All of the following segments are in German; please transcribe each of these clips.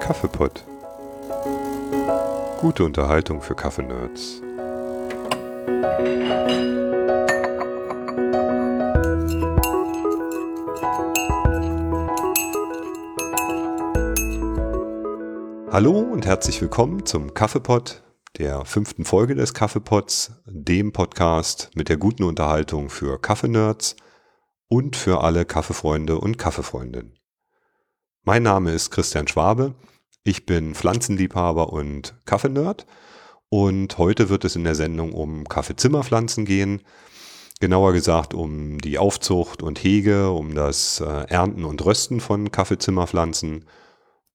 Kaffeepott. Gute Unterhaltung für Kaffeenerds. Hallo und herzlich willkommen zum Kaffeepott, der fünften Folge des Kaffeepots, dem Podcast mit der guten Unterhaltung für Kaffeenerds und für alle Kaffeefreunde und Kaffeefreundinnen. Mein Name ist Christian Schwabe ich bin Pflanzenliebhaber und Kaffeenerd und heute wird es in der Sendung um Kaffeezimmerpflanzen gehen. Genauer gesagt um die Aufzucht und Hege, um das äh, Ernten und Rösten von Kaffeezimmerpflanzen.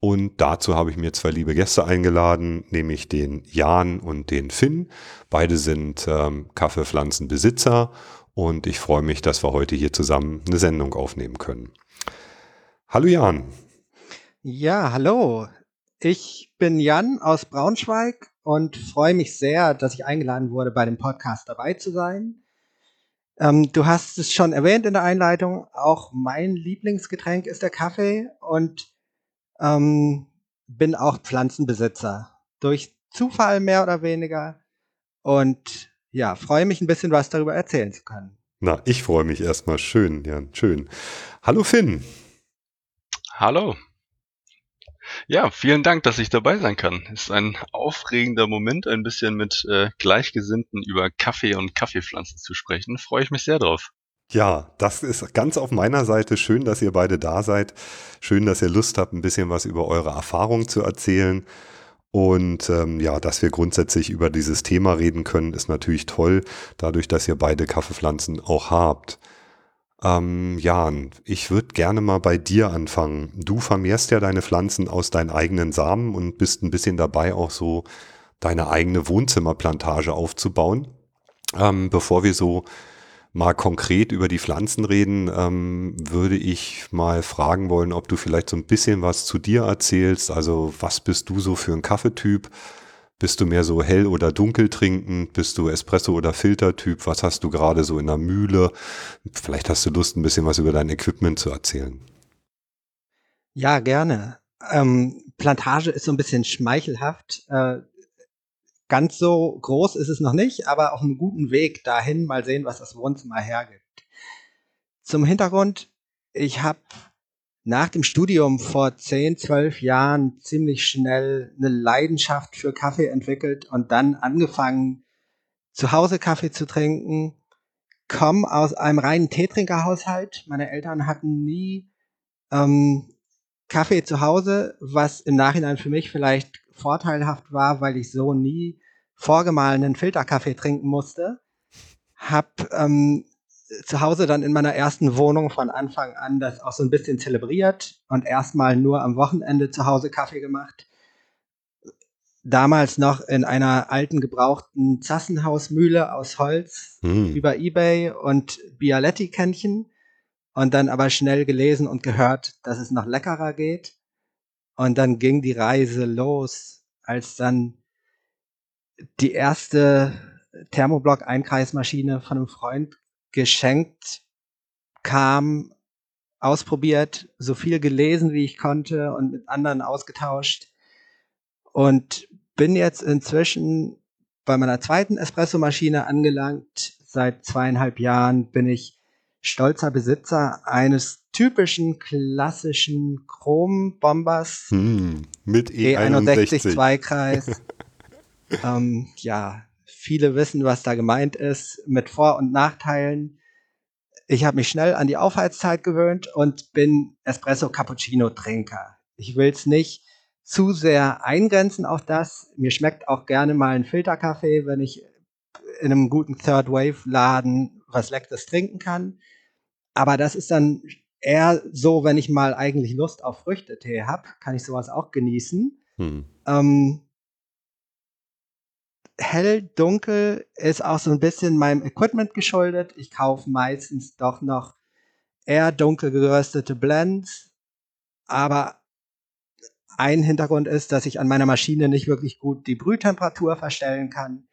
Und dazu habe ich mir zwei liebe Gäste eingeladen, nämlich den Jan und den Finn. Beide sind ähm, Kaffeepflanzenbesitzer und ich freue mich, dass wir heute hier zusammen eine Sendung aufnehmen können. Hallo Jan. Ja, hallo. Ich bin Jan aus Braunschweig und freue mich sehr, dass ich eingeladen wurde, bei dem Podcast dabei zu sein. Ähm, du hast es schon erwähnt in der Einleitung, auch mein Lieblingsgetränk ist der Kaffee und ähm, bin auch Pflanzenbesitzer. Durch Zufall mehr oder weniger. Und ja, freue mich ein bisschen was darüber erzählen zu können. Na, ich freue mich erstmal. Schön, Jan, schön. Hallo Finn. Hallo. Ja, vielen Dank, dass ich dabei sein kann. Ist ein aufregender Moment, ein bisschen mit äh, Gleichgesinnten über Kaffee und Kaffeepflanzen zu sprechen. Freue ich mich sehr drauf. Ja, das ist ganz auf meiner Seite. Schön, dass ihr beide da seid. Schön, dass ihr Lust habt, ein bisschen was über eure Erfahrungen zu erzählen. Und ähm, ja, dass wir grundsätzlich über dieses Thema reden können, ist natürlich toll, dadurch, dass ihr beide Kaffeepflanzen auch habt. Ähm, Jan, ich würde gerne mal bei dir anfangen. Du vermehrst ja deine Pflanzen aus deinen eigenen Samen und bist ein bisschen dabei, auch so deine eigene Wohnzimmerplantage aufzubauen. Ähm, bevor wir so mal konkret über die Pflanzen reden, ähm, würde ich mal fragen wollen, ob du vielleicht so ein bisschen was zu dir erzählst. Also was bist du so für ein Kaffeetyp? Bist du mehr so hell oder dunkel trinkend? Bist du Espresso- oder Filtertyp? Was hast du gerade so in der Mühle? Vielleicht hast du Lust, ein bisschen was über dein Equipment zu erzählen. Ja, gerne. Ähm, Plantage ist so ein bisschen schmeichelhaft. Äh, ganz so groß ist es noch nicht, aber auf einem guten Weg dahin. Mal sehen, was das Wohnzimmer hergibt. Zum Hintergrund, ich habe nach dem Studium vor 10, 12 Jahren ziemlich schnell eine Leidenschaft für Kaffee entwickelt und dann angefangen, zu Hause Kaffee zu trinken. Komm aus einem reinen Teetrinkerhaushalt. Meine Eltern hatten nie ähm, Kaffee zu Hause, was im Nachhinein für mich vielleicht vorteilhaft war, weil ich so nie vorgemahlenen Filterkaffee trinken musste. Hab ähm, zu Hause dann in meiner ersten Wohnung von Anfang an das auch so ein bisschen zelebriert und erstmal nur am Wochenende zu Hause Kaffee gemacht. Damals noch in einer alten gebrauchten Zassenhausmühle aus Holz hm. über Ebay und Bialetti-Kännchen und dann aber schnell gelesen und gehört, dass es noch leckerer geht. Und dann ging die Reise los, als dann die erste Thermoblock-Einkreismaschine von einem Freund geschenkt kam, ausprobiert, so viel gelesen, wie ich konnte und mit anderen ausgetauscht. Und bin jetzt inzwischen bei meiner zweiten Espressomaschine angelangt. Seit zweieinhalb Jahren bin ich stolzer Besitzer eines typischen klassischen Chrom-Bombers hm, mit E61 Zweikreis. ähm, ja, Viele wissen, was da gemeint ist, mit Vor- und Nachteilen. Ich habe mich schnell an die Aufheizzeit gewöhnt und bin Espresso Cappuccino Trinker. Ich will es nicht zu sehr eingrenzen auf das. Mir schmeckt auch gerne mal ein Filterkaffee, wenn ich in einem guten Third Wave Laden was Leckeres trinken kann. Aber das ist dann eher so, wenn ich mal eigentlich Lust auf Früchtetee habe, kann ich sowas auch genießen. Hm. Ähm, hell, dunkel ist auch so ein bisschen meinem Equipment geschuldet. Ich kaufe meistens doch noch eher dunkel geröstete Blends. Aber ein Hintergrund ist, dass ich an meiner Maschine nicht wirklich gut die Brühtemperatur verstellen kann.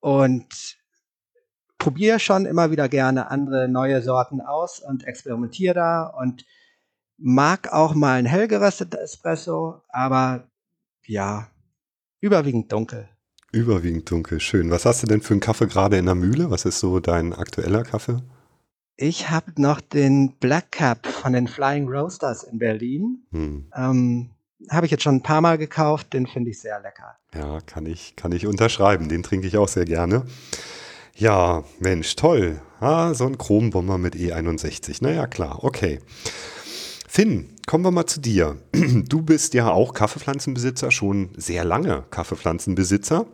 und probiere schon immer wieder gerne andere neue Sorten aus und experimentiere da und mag auch mal ein hell gerösteter Espresso, aber ja, überwiegend dunkel. Überwiegend dunkel, schön. Was hast du denn für einen Kaffee gerade in der Mühle? Was ist so dein aktueller Kaffee? Ich habe noch den Black Cap von den Flying Roasters in Berlin. Hm. Ähm, habe ich jetzt schon ein paar Mal gekauft, den finde ich sehr lecker. Ja, kann ich, kann ich unterschreiben. Den trinke ich auch sehr gerne. Ja, Mensch, toll. Ah, so ein Chrombomber mit E61. Naja, klar, okay. Finn, kommen wir mal zu dir. Du bist ja auch Kaffeepflanzenbesitzer, schon sehr lange Kaffeepflanzenbesitzer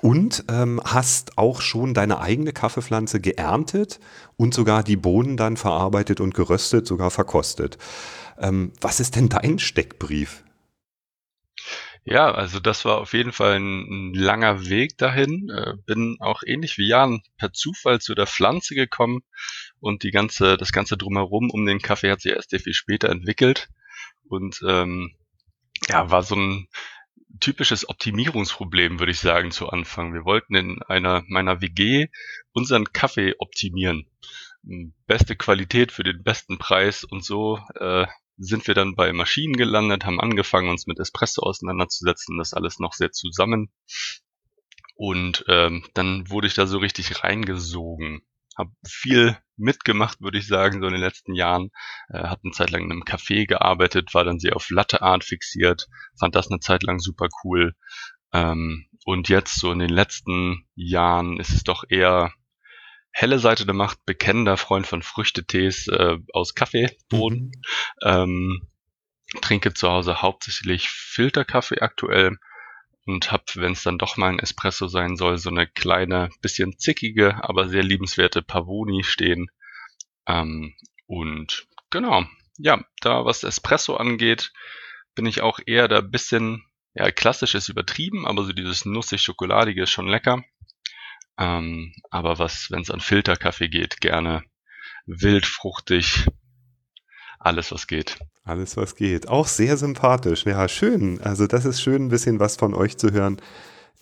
und ähm, hast auch schon deine eigene Kaffeepflanze geerntet und sogar die Bohnen dann verarbeitet und geröstet, sogar verkostet. Ähm, was ist denn dein Steckbrief? Ja, also das war auf jeden Fall ein, ein langer Weg dahin. Äh, bin auch ähnlich wie Jan per Zufall zu der Pflanze gekommen und die ganze, das ganze drumherum um den Kaffee hat sich erst sehr viel später entwickelt und ähm, ja, war so ein typisches Optimierungsproblem, würde ich sagen, zu Anfang. Wir wollten in einer meiner WG unseren Kaffee optimieren. Beste Qualität für den besten Preis und so äh, sind wir dann bei Maschinen gelandet, haben angefangen, uns mit Espresso auseinanderzusetzen, das alles noch sehr zusammen. Und ähm, dann wurde ich da so richtig reingesogen. Hab viel mitgemacht, würde ich sagen, so in den letzten Jahren. Äh, hab eine Zeit lang in einem Café gearbeitet, war dann sehr auf Latte Art fixiert, fand das eine Zeit lang super cool. Ähm, und jetzt so in den letzten Jahren ist es doch eher helle Seite der Macht, bekennender Freund von Früchtetees äh, aus Kaffeebohnen. Mhm. Ähm, trinke zu Hause hauptsächlich Filterkaffee aktuell und habe, wenn es dann doch mal ein Espresso sein soll, so eine kleine, bisschen zickige, aber sehr liebenswerte Pavoni stehen. Ähm, und genau, ja, da was Espresso angeht, bin ich auch eher da bisschen, ja, klassisch ist übertrieben, aber so dieses nussig-schokoladige ist schon lecker. Ähm, aber was, wenn es an Filterkaffee geht, gerne wild, fruchtig, alles was geht. Alles was geht. Auch sehr sympathisch. Ja, schön. Also das ist schön, ein bisschen was von euch zu hören.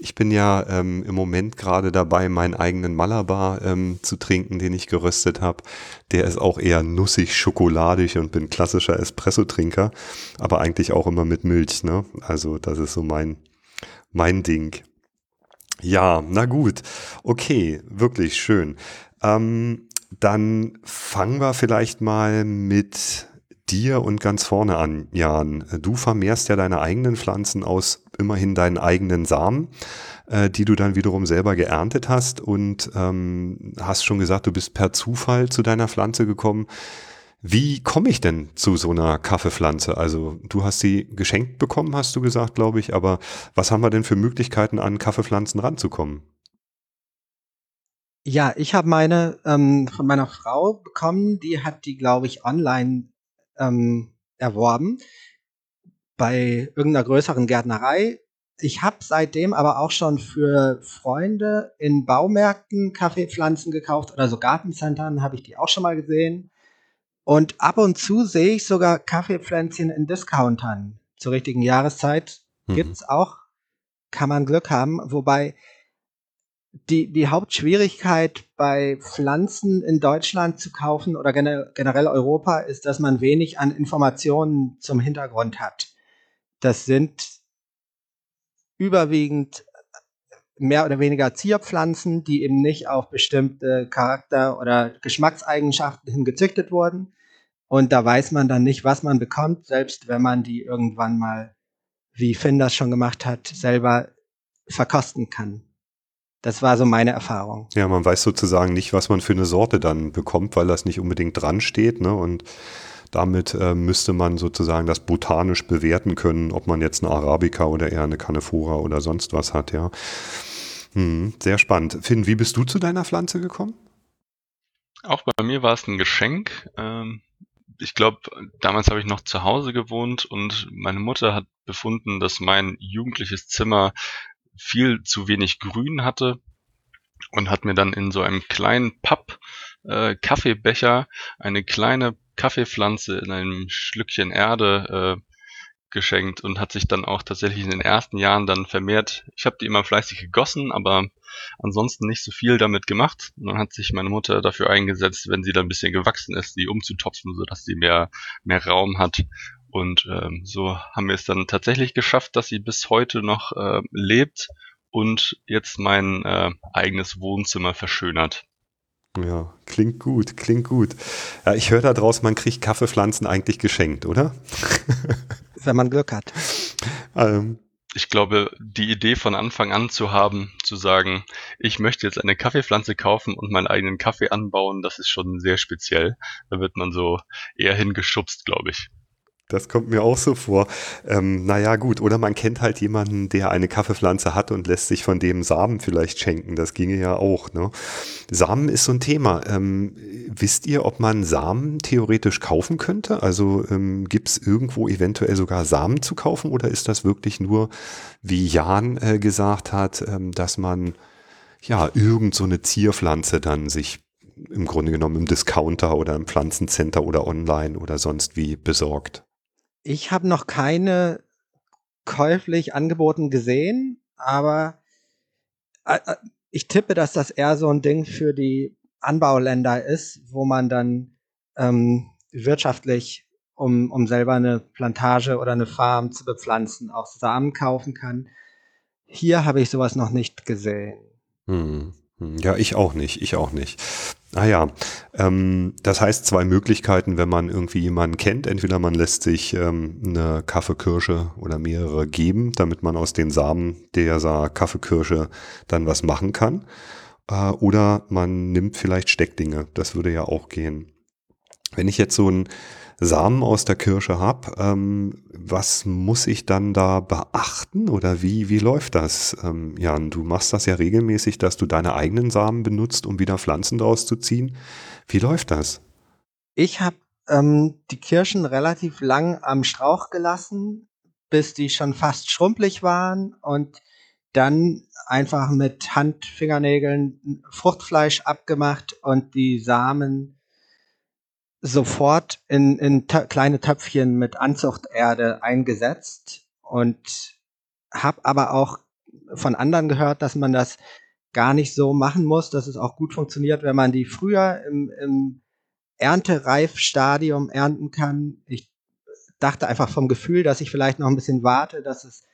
Ich bin ja ähm, im Moment gerade dabei, meinen eigenen Malabar ähm, zu trinken, den ich geröstet habe. Der ist auch eher nussig, schokoladig und bin klassischer Espresso-Trinker, aber eigentlich auch immer mit Milch. Ne? Also das ist so mein, mein Ding. Ja, na gut. Okay, wirklich schön. Ähm, dann fangen wir vielleicht mal mit dir und ganz vorne an, Jan. Du vermehrst ja deine eigenen Pflanzen aus immerhin deinen eigenen Samen, äh, die du dann wiederum selber geerntet hast und ähm, hast schon gesagt, du bist per Zufall zu deiner Pflanze gekommen. Wie komme ich denn zu so einer Kaffeepflanze? Also du hast sie geschenkt bekommen, hast du gesagt, glaube ich, aber was haben wir denn für Möglichkeiten, an Kaffeepflanzen ranzukommen? Ja, ich habe meine ähm, von meiner Frau bekommen, die hat die, glaube ich, online ähm, erworben bei irgendeiner größeren Gärtnerei. Ich habe seitdem aber auch schon für Freunde in Baumärkten Kaffeepflanzen gekauft oder so Gartencentern habe ich die auch schon mal gesehen. Und ab und zu sehe ich sogar Kaffeepflänzchen in Discountern zur richtigen Jahreszeit. Mhm. Gibt's auch, kann man Glück haben. Wobei die, die Hauptschwierigkeit bei Pflanzen in Deutschland zu kaufen oder generell Europa ist, dass man wenig an Informationen zum Hintergrund hat. Das sind überwiegend mehr oder weniger Zierpflanzen, die eben nicht auf bestimmte Charakter- oder Geschmackseigenschaften hin gezüchtet wurden. Und da weiß man dann nicht, was man bekommt, selbst wenn man die irgendwann mal, wie Finn das schon gemacht hat, selber verkosten kann. Das war so meine Erfahrung. Ja, man weiß sozusagen nicht, was man für eine Sorte dann bekommt, weil das nicht unbedingt dran steht. Ne? Und damit äh, müsste man sozusagen das botanisch bewerten können, ob man jetzt eine Arabica oder eher eine Canephora oder sonst was hat, ja. Hm, sehr spannend. Finn, wie bist du zu deiner Pflanze gekommen? Auch bei mir war es ein Geschenk. Ähm, ich glaube, damals habe ich noch zu Hause gewohnt und meine Mutter hat befunden, dass mein jugendliches Zimmer viel zu wenig Grün hatte und hat mir dann in so einem kleinen Papp äh, eine kleine Kaffeepflanze in einem Schlückchen Erde äh, geschenkt und hat sich dann auch tatsächlich in den ersten Jahren dann vermehrt. Ich habe die immer fleißig gegossen, aber ansonsten nicht so viel damit gemacht. Und dann hat sich meine Mutter dafür eingesetzt, wenn sie dann ein bisschen gewachsen ist, die umzutopfen, sodass sie mehr, mehr Raum hat. Und ähm, so haben wir es dann tatsächlich geschafft, dass sie bis heute noch äh, lebt und jetzt mein äh, eigenes Wohnzimmer verschönert. Ja, klingt gut, klingt gut. Ja, ich höre da draus, man kriegt Kaffeepflanzen eigentlich geschenkt, oder? Wenn man Glück hat. Ähm. Ich glaube, die Idee von Anfang an zu haben, zu sagen, ich möchte jetzt eine Kaffeepflanze kaufen und meinen eigenen Kaffee anbauen, das ist schon sehr speziell. Da wird man so eher hingeschubst, glaube ich. Das kommt mir auch so vor. Ähm, naja, gut. Oder man kennt halt jemanden, der eine Kaffeepflanze hat und lässt sich von dem Samen vielleicht schenken. Das ginge ja auch. Ne? Samen ist so ein Thema. Ähm, wisst ihr, ob man Samen theoretisch kaufen könnte? Also ähm, gibt es irgendwo eventuell sogar Samen zu kaufen? Oder ist das wirklich nur, wie Jan äh, gesagt hat, ähm, dass man ja irgend so eine Zierpflanze dann sich im Grunde genommen im Discounter oder im Pflanzencenter oder online oder sonst wie besorgt? Ich habe noch keine käuflich angeboten gesehen, aber ich tippe, dass das eher so ein Ding für die Anbauländer ist, wo man dann ähm, wirtschaftlich, um, um selber eine Plantage oder eine Farm zu bepflanzen, auch Samen kaufen kann. Hier habe ich sowas noch nicht gesehen. Hm. Hm. Ja, ich auch nicht, ich auch nicht. Ah ja, ähm, das heißt zwei Möglichkeiten, wenn man irgendwie jemanden kennt. Entweder man lässt sich ähm, eine Kaffeekirsche oder mehrere geben, damit man aus den Samen der Kaffeekirsche dann was machen kann. Äh, oder man nimmt vielleicht Steckdinge. Das würde ja auch gehen. Wenn ich jetzt so ein Samen aus der Kirsche habe, ähm, was muss ich dann da beachten oder wie, wie läuft das? Ähm, Jan, du machst das ja regelmäßig, dass du deine eigenen Samen benutzt, um wieder Pflanzen daraus zu ziehen. Wie läuft das? Ich habe ähm, die Kirschen relativ lang am Strauch gelassen, bis die schon fast schrumpelig waren und dann einfach mit Handfingernägeln Fruchtfleisch abgemacht und die Samen sofort in, in kleine Töpfchen mit Anzuchterde eingesetzt und habe aber auch von anderen gehört, dass man das gar nicht so machen muss, dass es auch gut funktioniert, wenn man die früher im, im Erntereifstadium ernten kann. Ich dachte einfach vom Gefühl, dass ich vielleicht noch ein bisschen warte, dass es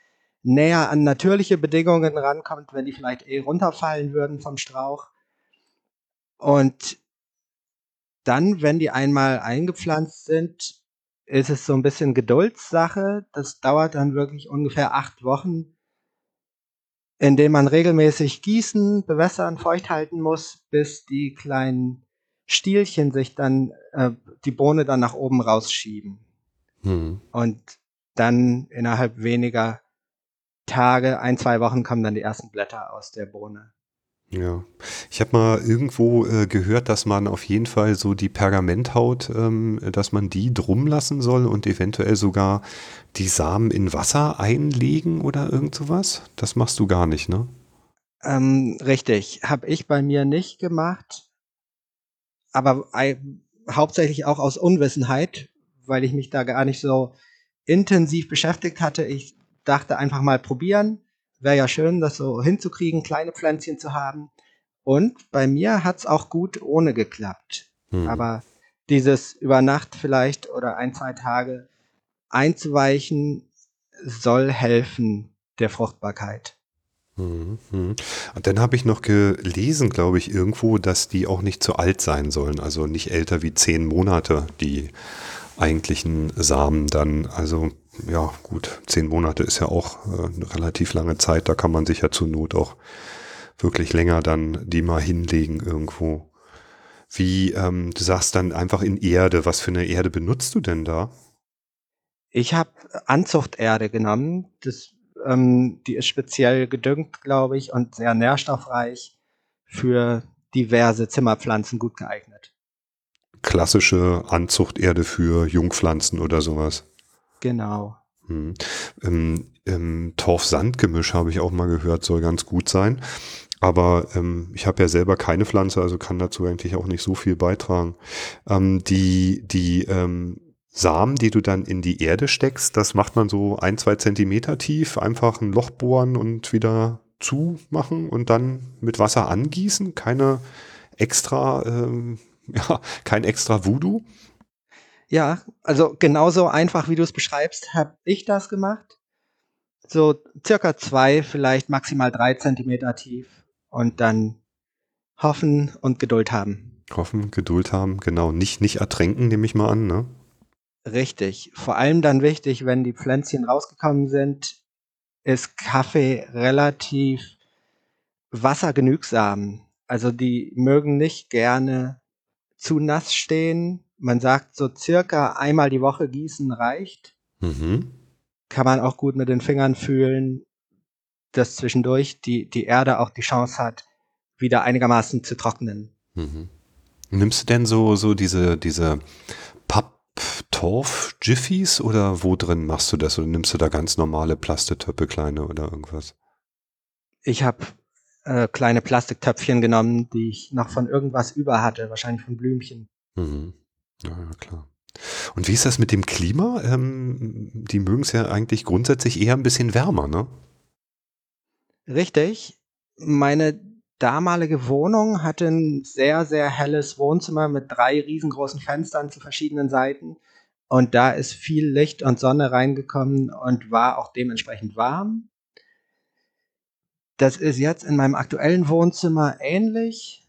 näher an natürliche Bedingungen rankommt, wenn die vielleicht eh runterfallen würden vom Strauch. Und dann, wenn die einmal eingepflanzt sind, ist es so ein bisschen Geduldssache. Das dauert dann wirklich ungefähr acht Wochen, indem man regelmäßig gießen, bewässern, feucht halten muss, bis die kleinen Stielchen sich dann äh, die Bohne dann nach oben rausschieben. Hm. Und dann innerhalb weniger Tage, ein, zwei Wochen kommen dann die ersten Blätter aus der Bohne. Ja, ich habe mal irgendwo äh, gehört, dass man auf jeden Fall so die Pergamenthaut, ähm, dass man die drum lassen soll und eventuell sogar die Samen in Wasser einlegen oder irgend sowas. Das machst du gar nicht, ne? Ähm, richtig, habe ich bei mir nicht gemacht, aber äh, hauptsächlich auch aus Unwissenheit, weil ich mich da gar nicht so intensiv beschäftigt hatte. Ich dachte einfach mal probieren wäre ja schön, das so hinzukriegen, kleine Pflänzchen zu haben. Und bei mir hat es auch gut ohne geklappt. Hm. Aber dieses über Nacht vielleicht oder ein, zwei Tage einzuweichen, soll helfen der Fruchtbarkeit. Mhm. Und dann habe ich noch gelesen, glaube ich, irgendwo, dass die auch nicht zu alt sein sollen. Also nicht älter wie zehn Monate, die eigentlichen Samen dann. Also ja, gut, zehn Monate ist ja auch äh, eine relativ lange Zeit. Da kann man sich ja zur Not auch wirklich länger dann die mal hinlegen irgendwo. Wie, ähm, du sagst dann einfach in Erde. Was für eine Erde benutzt du denn da? Ich habe Anzuchterde genommen. Das, ähm, die ist speziell gedüngt, glaube ich, und sehr nährstoffreich für diverse Zimmerpflanzen gut geeignet. Klassische Anzuchterde für Jungpflanzen oder sowas. Genau. Hm. Ähm, ähm, Torf-Sand-Gemisch habe ich auch mal gehört, soll ganz gut sein. Aber ähm, ich habe ja selber keine Pflanze, also kann dazu eigentlich auch nicht so viel beitragen. Ähm, die die ähm, Samen, die du dann in die Erde steckst, das macht man so ein, zwei Zentimeter tief, einfach ein Loch bohren und wieder zumachen und dann mit Wasser angießen. Keine extra, ähm, ja, kein extra Voodoo. Ja, also genauso einfach, wie du es beschreibst, habe ich das gemacht. So circa zwei, vielleicht maximal drei Zentimeter tief und dann hoffen und Geduld haben. Hoffen, Geduld haben, genau. Nicht, nicht ertränken, nehme ich mal an, ne? Richtig. Vor allem dann wichtig, wenn die Pflänzchen rausgekommen sind, ist Kaffee relativ wassergenügsam. Also die mögen nicht gerne zu nass stehen. Man sagt so circa einmal die Woche gießen reicht. Mhm. Kann man auch gut mit den Fingern fühlen, dass zwischendurch die, die Erde auch die Chance hat, wieder einigermaßen zu trocknen. Mhm. Nimmst du denn so, so diese, diese Papp-Torf-Jiffies oder wo drin machst du das? Oder nimmst du da ganz normale Plastetöpfe, kleine oder irgendwas? Ich habe äh, kleine Plastiktöpfchen genommen, die ich noch von irgendwas über hatte, wahrscheinlich von Blümchen. Mhm. Ja, klar. Und wie ist das mit dem Klima? Ähm, die mögen es ja eigentlich grundsätzlich eher ein bisschen wärmer, ne? Richtig. Meine damalige Wohnung hatte ein sehr, sehr helles Wohnzimmer mit drei riesengroßen Fenstern zu verschiedenen Seiten. Und da ist viel Licht und Sonne reingekommen und war auch dementsprechend warm. Das ist jetzt in meinem aktuellen Wohnzimmer ähnlich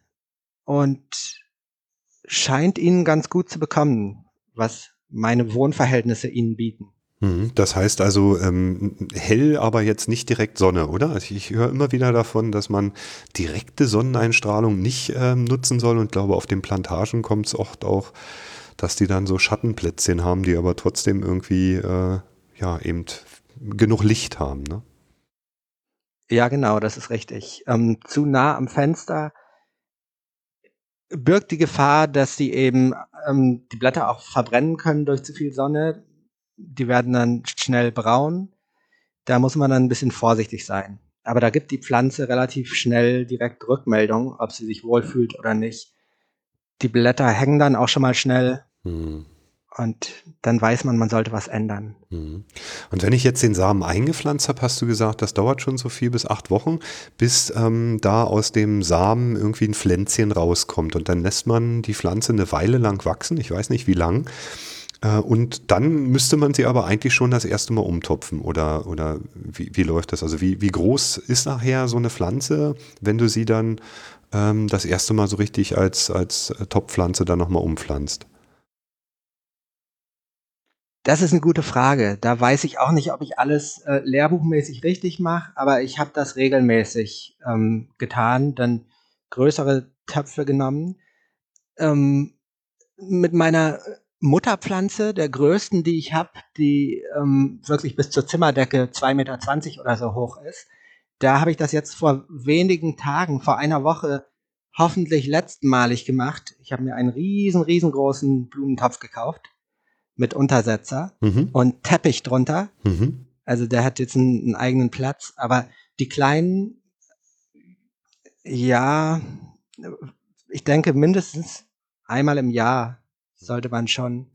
und scheint ihnen ganz gut zu bekommen, was meine Wohnverhältnisse ihnen bieten. Mhm. Das heißt also ähm, hell, aber jetzt nicht direkt Sonne, oder? Also ich höre immer wieder davon, dass man direkte Sonneneinstrahlung nicht ähm, nutzen soll und glaube, auf den Plantagen kommt es oft auch, dass die dann so Schattenplätzchen haben, die aber trotzdem irgendwie äh, ja eben genug Licht haben. Ne? Ja, genau, das ist richtig. Ähm, zu nah am Fenster birgt die Gefahr, dass sie eben ähm, die Blätter auch verbrennen können durch zu viel Sonne die werden dann schnell braun. Da muss man dann ein bisschen vorsichtig sein. Aber da gibt die Pflanze relativ schnell direkt Rückmeldung, ob sie sich wohlfühlt oder nicht. Die Blätter hängen dann auch schon mal schnell. Hm. Und dann weiß man, man sollte was ändern. Hm. Und wenn ich jetzt den Samen eingepflanzt habe, hast du gesagt, das dauert schon so vier bis acht Wochen, bis ähm, da aus dem Samen irgendwie ein Pflänzchen rauskommt. Und dann lässt man die Pflanze eine Weile lang wachsen. Ich weiß nicht wie lang. Äh, und dann müsste man sie aber eigentlich schon das erste Mal umtopfen oder, oder wie, wie läuft das? Also wie, wie groß ist nachher so eine Pflanze, wenn du sie dann ähm, das erste Mal so richtig als, als Topfpflanze dann nochmal umpflanzt? Das ist eine gute Frage. Da weiß ich auch nicht, ob ich alles äh, lehrbuchmäßig richtig mache, aber ich habe das regelmäßig ähm, getan, dann größere Töpfe genommen. Ähm, mit meiner Mutterpflanze, der größten, die ich habe, die ähm, wirklich bis zur Zimmerdecke 2,20 Meter oder so hoch ist. Da habe ich das jetzt vor wenigen Tagen, vor einer Woche, hoffentlich letztmalig gemacht. Ich habe mir einen riesen, riesengroßen Blumentopf gekauft mit Untersetzer mhm. und Teppich drunter. Mhm. Also der hat jetzt einen, einen eigenen Platz. Aber die kleinen, ja, ich denke mindestens einmal im Jahr sollte man schon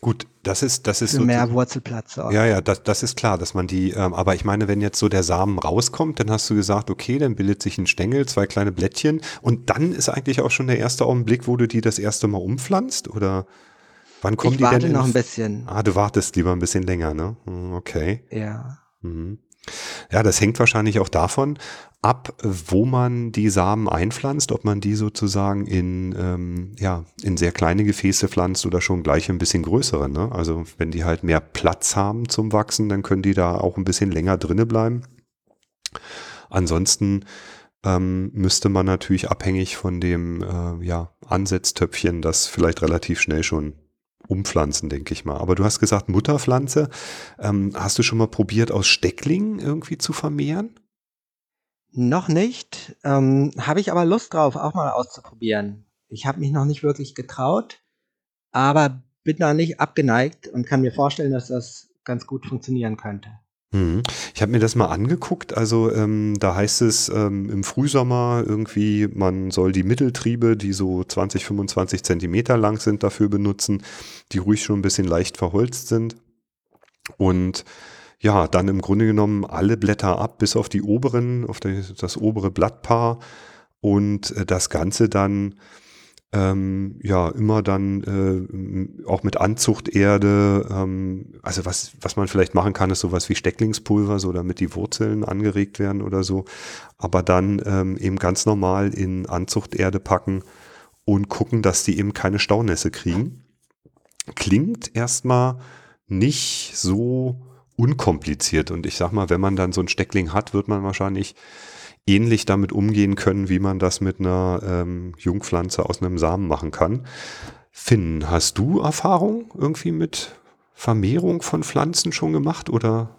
Gut, das ist, das ist für so. mehr Wurzelplatz sorgen. Ja, ja, das, das ist klar, dass man die, ähm, aber ich meine, wenn jetzt so der Samen rauskommt, dann hast du gesagt, okay, dann bildet sich ein Stängel, zwei kleine Blättchen und dann ist eigentlich auch schon der erste Augenblick, wo du die das erste Mal umpflanzt oder wann kommen ich die warte denn? noch ins- ein bisschen. Ah, du wartest lieber ein bisschen länger, ne? Hm, Okay. Ja. Mhm. Ja, das hängt wahrscheinlich auch davon ab, wo man die Samen einpflanzt, ob man die sozusagen in, ähm, ja, in sehr kleine Gefäße pflanzt oder schon gleich ein bisschen größere. Ne? Also wenn die halt mehr Platz haben zum Wachsen, dann können die da auch ein bisschen länger drinne bleiben. Ansonsten ähm, müsste man natürlich abhängig von dem äh, ja, Ansetztöpfchen das vielleicht relativ schnell schon umpflanzen, denke ich mal. Aber du hast gesagt Mutterpflanze. Ähm, hast du schon mal probiert, aus Stecklingen irgendwie zu vermehren? Noch nicht. Ähm, habe ich aber Lust drauf, auch mal auszuprobieren. Ich habe mich noch nicht wirklich getraut, aber bin da nicht abgeneigt und kann mir vorstellen, dass das ganz gut funktionieren könnte. Hm. Ich habe mir das mal angeguckt. Also ähm, da heißt es ähm, im Frühsommer irgendwie, man soll die Mitteltriebe, die so 20, 25 Zentimeter lang sind, dafür benutzen, die ruhig schon ein bisschen leicht verholzt sind. Und ja, dann im Grunde genommen alle Blätter ab, bis auf die oberen, auf das obere Blattpaar und äh, das Ganze dann ähm, ja immer dann äh, auch mit Anzuchterde, ähm, also was, was man vielleicht machen kann, ist sowas wie Stecklingspulver, so damit die Wurzeln angeregt werden oder so, aber dann ähm, eben ganz normal in Anzuchterde packen und gucken, dass die eben keine Staunässe kriegen. Klingt erstmal nicht so unkompliziert und ich sag mal, wenn man dann so ein Steckling hat, wird man wahrscheinlich ähnlich damit umgehen können, wie man das mit einer ähm, Jungpflanze aus einem Samen machen kann. Finn, hast du Erfahrung irgendwie mit Vermehrung von Pflanzen schon gemacht oder?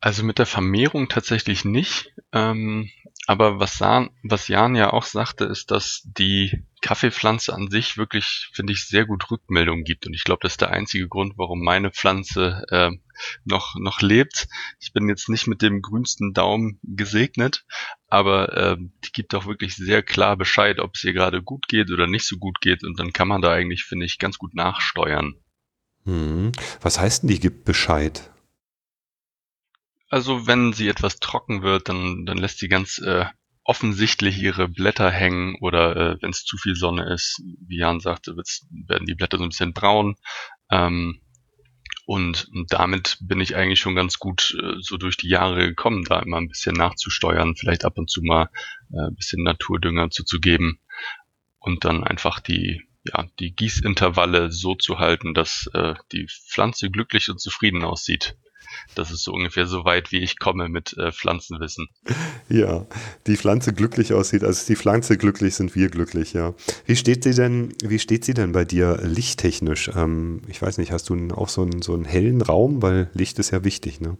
Also mit der Vermehrung tatsächlich nicht. Ähm, aber was, San, was Jan ja auch sagte, ist, dass die Kaffeepflanze an sich wirklich, finde ich, sehr gut Rückmeldung gibt. Und ich glaube, das ist der einzige Grund, warum meine Pflanze äh, noch, noch lebt. Ich bin jetzt nicht mit dem grünsten Daumen gesegnet, aber äh, die gibt auch wirklich sehr klar Bescheid, ob es ihr gerade gut geht oder nicht so gut geht. Und dann kann man da eigentlich, finde ich, ganz gut nachsteuern. Hm. Was heißt denn, die gibt Bescheid? Also wenn sie etwas trocken wird, dann, dann lässt sie ganz äh, offensichtlich ihre Blätter hängen oder äh, wenn es zu viel Sonne ist, wie Jan sagte, werden die Blätter so ein bisschen braun. Ähm, und, damit bin ich eigentlich schon ganz gut äh, so durch die Jahre gekommen, da immer ein bisschen nachzusteuern, vielleicht ab und zu mal äh, ein bisschen Naturdünger zuzugeben und dann einfach die, ja, die Gießintervalle so zu halten, dass äh, die Pflanze glücklich und zufrieden aussieht. Das ist so ungefähr so weit, wie ich komme mit äh, Pflanzenwissen. Ja, die Pflanze glücklich aussieht, also die Pflanze glücklich, sind wir glücklich, ja. Wie steht sie denn, wie steht sie denn bei dir lichttechnisch? Ähm, ich weiß nicht, hast du auch so einen, so einen hellen Raum, weil Licht ist ja wichtig, ne?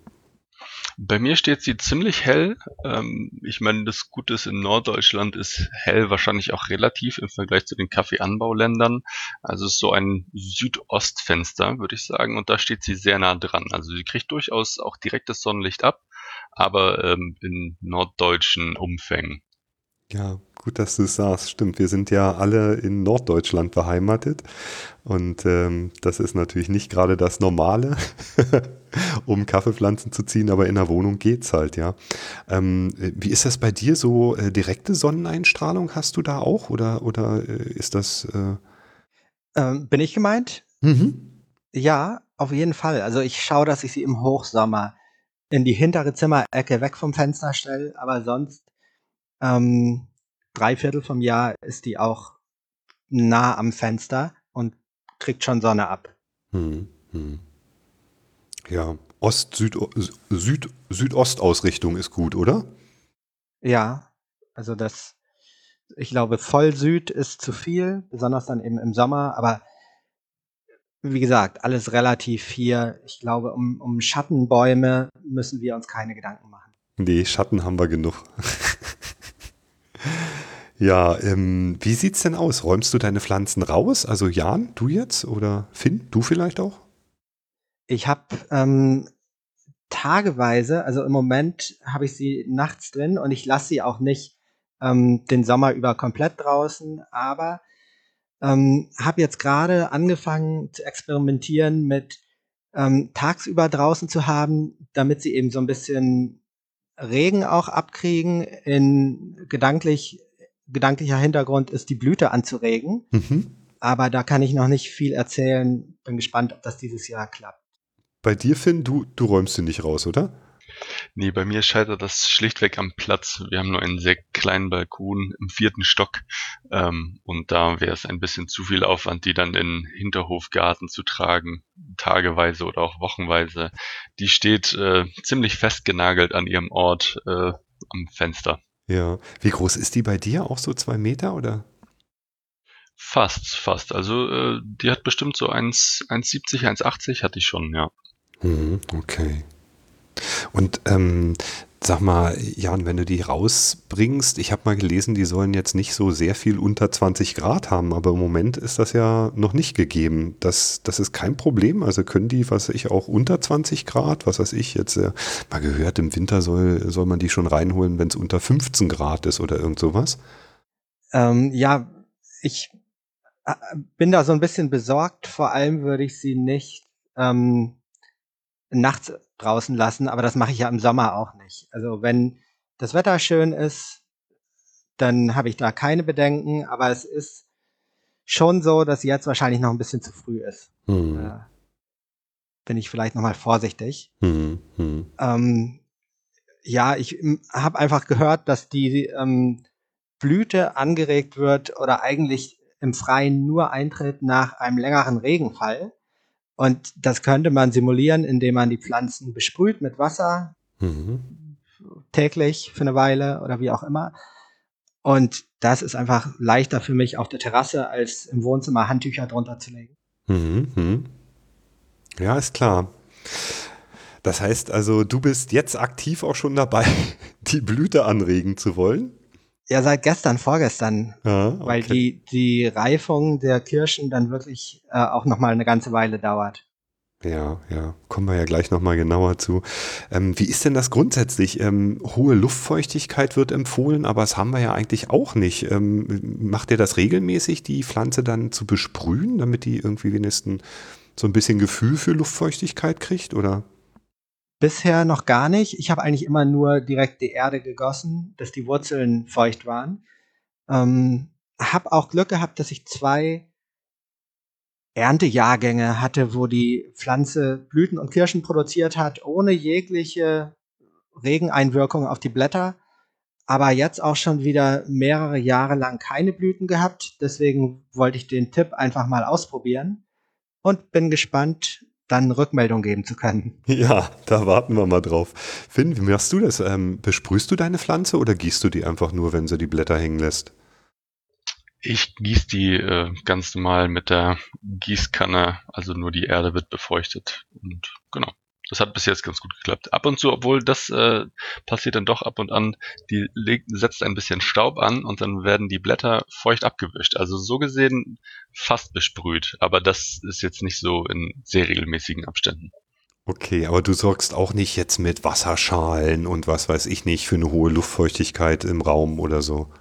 Bei mir steht sie ziemlich hell. Ähm, ich meine, das Gute ist, in Norddeutschland ist hell wahrscheinlich auch relativ im Vergleich zu den Kaffeeanbauländern. Also ist so ein Südostfenster, würde ich sagen, und da steht sie sehr nah dran. Also sie kriegt durchaus auch direktes Sonnenlicht ab, aber ähm, in norddeutschen Umfängen. Ja, gut, dass du es sagst. Stimmt, wir sind ja alle in Norddeutschland beheimatet und ähm, das ist natürlich nicht gerade das Normale, um Kaffeepflanzen zu ziehen, aber in der Wohnung geht's halt, ja. Ähm, wie ist das bei dir so? Äh, direkte Sonneneinstrahlung hast du da auch oder, oder äh, ist das? Äh ähm, bin ich gemeint? Mhm. Ja, auf jeden Fall. Also ich schaue, dass ich sie im Hochsommer in die hintere Zimmerecke weg vom Fenster stelle, aber sonst ähm, drei Viertel vom Jahr ist die auch nah am Fenster und kriegt schon Sonne ab. Hm, hm. Ja, Ost, Süd, Süd, Südostausrichtung ist gut, oder? Ja, also das, ich glaube, voll Süd ist zu viel, besonders dann eben im Sommer, aber wie gesagt, alles relativ hier. Ich glaube, um, um Schattenbäume müssen wir uns keine Gedanken machen. Nee, Schatten haben wir genug. Ja, ähm, wie sieht's denn aus? Räumst du deine Pflanzen raus? Also Jan, du jetzt oder Finn, du vielleicht auch? Ich habe ähm, tageweise, also im Moment habe ich sie nachts drin und ich lasse sie auch nicht ähm, den Sommer über komplett draußen, aber ähm, habe jetzt gerade angefangen zu experimentieren mit ähm, tagsüber draußen zu haben, damit sie eben so ein bisschen Regen auch abkriegen, in gedanklich gedanklicher Hintergrund ist, die Blüte anzuregen. Mhm. Aber da kann ich noch nicht viel erzählen. Bin gespannt, ob das dieses Jahr klappt. Bei dir, Finn, du, du räumst sie nicht raus, oder? Nee, bei mir scheitert das schlichtweg am Platz. Wir haben nur einen sehr kleinen Balkon im vierten Stock ähm, und da wäre es ein bisschen zu viel Aufwand, die dann in Hinterhofgarten zu tragen, tageweise oder auch wochenweise. Die steht äh, ziemlich festgenagelt an ihrem Ort äh, am Fenster. Ja. Wie groß ist die bei dir? Auch so zwei Meter oder? Fast, fast. Also äh, die hat bestimmt so 1,70, 1,80 hatte ich schon, ja. Mhm, okay. Und ähm, Sag mal, Jan, wenn du die rausbringst, ich habe mal gelesen, die sollen jetzt nicht so sehr viel unter 20 Grad haben, aber im Moment ist das ja noch nicht gegeben. Das, das ist kein Problem. Also können die, was ich, auch unter 20 Grad, was weiß ich, jetzt äh, mal gehört, im Winter soll, soll man die schon reinholen, wenn es unter 15 Grad ist oder irgend sowas? Ähm, ja, ich äh, bin da so ein bisschen besorgt. Vor allem würde ich sie nicht ähm, nachts draußen lassen, aber das mache ich ja im Sommer auch nicht. Also wenn das Wetter schön ist, dann habe ich da keine Bedenken, aber es ist schon so, dass jetzt wahrscheinlich noch ein bisschen zu früh ist. Hm. Äh, bin ich vielleicht noch mal vorsichtig. Hm, hm. Ähm, ja, ich habe einfach gehört, dass die ähm, Blüte angeregt wird oder eigentlich im Freien nur eintritt nach einem längeren Regenfall. Und das könnte man simulieren, indem man die Pflanzen besprüht mit Wasser Mhm. täglich für eine Weile oder wie auch immer. Und das ist einfach leichter für mich auf der Terrasse, als im Wohnzimmer Handtücher drunter zu legen. Mhm. Mhm. Ja, ist klar. Das heißt also, du bist jetzt aktiv auch schon dabei, die Blüte anregen zu wollen? Ja, seit gestern, vorgestern, weil okay. die, die Reifung der Kirschen dann wirklich äh, auch nochmal eine ganze Weile dauert. Ja, ja, kommen wir ja gleich nochmal genauer zu. Ähm, wie ist denn das grundsätzlich? Ähm, hohe Luftfeuchtigkeit wird empfohlen, aber das haben wir ja eigentlich auch nicht. Ähm, macht ihr das regelmäßig, die Pflanze dann zu besprühen, damit die irgendwie wenigstens so ein bisschen Gefühl für Luftfeuchtigkeit kriegt, oder? Bisher noch gar nicht. Ich habe eigentlich immer nur direkt die Erde gegossen, dass die Wurzeln feucht waren. Ähm, habe auch Glück gehabt, dass ich zwei Erntejahrgänge hatte, wo die Pflanze Blüten und Kirschen produziert hat, ohne jegliche Regeneinwirkung auf die Blätter. Aber jetzt auch schon wieder mehrere Jahre lang keine Blüten gehabt. Deswegen wollte ich den Tipp einfach mal ausprobieren und bin gespannt, dann Rückmeldung geben zu können. Ja, da warten wir mal drauf. Finn, wie machst du das? Ähm, besprühst du deine Pflanze oder gießt du die einfach nur, wenn sie die Blätter hängen lässt? Ich gieße die äh, ganz normal mit der Gießkanne, also nur die Erde wird befeuchtet. Und genau, das hat bis jetzt ganz gut geklappt. Ab und zu, obwohl das äh, passiert dann doch ab und an, die legt, setzt ein bisschen Staub an und dann werden die Blätter feucht abgewischt. Also so gesehen fast besprüht, aber das ist jetzt nicht so in sehr regelmäßigen Abständen. Okay, aber du sorgst auch nicht jetzt mit Wasserschalen und was weiß ich nicht für eine hohe Luftfeuchtigkeit im Raum oder so.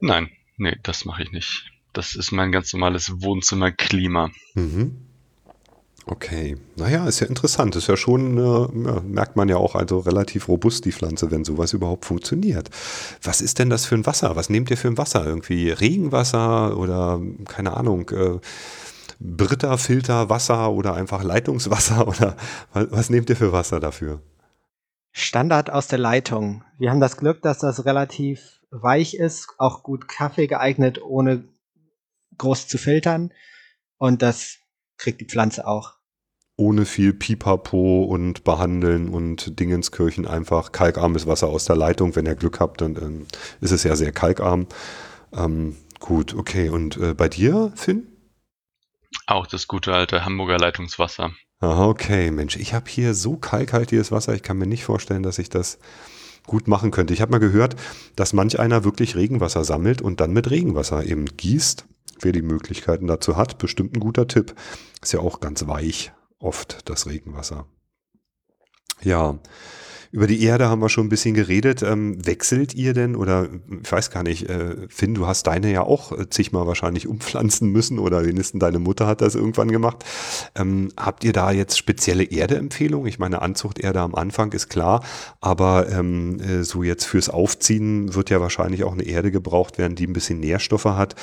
Nein, nee, das mache ich nicht. Das ist mein ganz normales Wohnzimmerklima. Mhm. Okay, naja, ist ja interessant. Ist ja schon, äh, merkt man ja auch, also relativ robust die Pflanze, wenn sowas überhaupt funktioniert. Was ist denn das für ein Wasser? Was nehmt ihr für ein Wasser? Irgendwie Regenwasser oder keine Ahnung, äh, Britta-Filter, Wasser oder einfach Leitungswasser oder was, was nehmt ihr für Wasser dafür? Standard aus der Leitung. Wir haben das Glück, dass das relativ weich ist, auch gut Kaffee geeignet, ohne groß zu filtern. Und das kriegt die Pflanze auch. Ohne viel Pipapo und Behandeln und Dingenskirchen einfach kalkarmes Wasser aus der Leitung. Wenn ihr Glück habt, dann ähm, ist es ja sehr kalkarm. Ähm, gut, okay. Und äh, bei dir, Finn? Auch das gute alte Hamburger Leitungswasser. Aha, okay. Mensch, ich habe hier so kalkhaltiges Wasser, ich kann mir nicht vorstellen, dass ich das gut machen könnte. Ich habe mal gehört, dass manch einer wirklich Regenwasser sammelt und dann mit Regenwasser eben gießt. Wer die Möglichkeiten dazu hat, bestimmt ein guter Tipp. Ist ja auch ganz weich, oft das Regenwasser. Ja, über die Erde haben wir schon ein bisschen geredet. Ähm, wechselt ihr denn oder ich weiß gar nicht, äh, Finn, du hast deine ja auch äh, zigmal wahrscheinlich umpflanzen müssen oder wenigstens deine Mutter hat das irgendwann gemacht. Ähm, habt ihr da jetzt spezielle Erdeempfehlungen? Ich meine, Anzuchterde am Anfang ist klar, aber ähm, äh, so jetzt fürs Aufziehen wird ja wahrscheinlich auch eine Erde gebraucht werden, die ein bisschen Nährstoffe hat.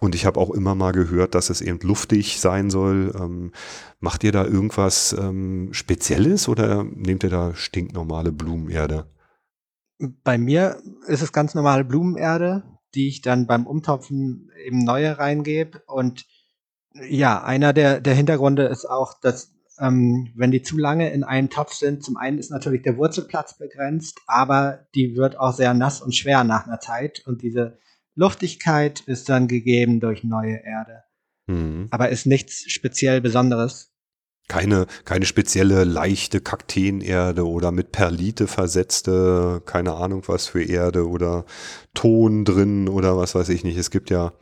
Und ich habe auch immer mal gehört, dass es eben luftig sein soll. Ähm, macht ihr da irgendwas ähm, Spezielles oder nehmt ihr da stinknormale Blumenerde? Bei mir ist es ganz normale Blumenerde, die ich dann beim Umtopfen eben neue reingebe. Und ja, einer der, der Hintergründe ist auch, dass ähm, wenn die zu lange in einem Topf sind, zum einen ist natürlich der Wurzelplatz begrenzt, aber die wird auch sehr nass und schwer nach einer Zeit. Und diese Luftigkeit ist dann gegeben durch neue Erde. Hm. Aber ist nichts speziell Besonderes. Keine, keine spezielle leichte Kakteenerde oder mit Perlite versetzte, keine Ahnung was für Erde oder Ton drin oder was weiß ich nicht. Es gibt ja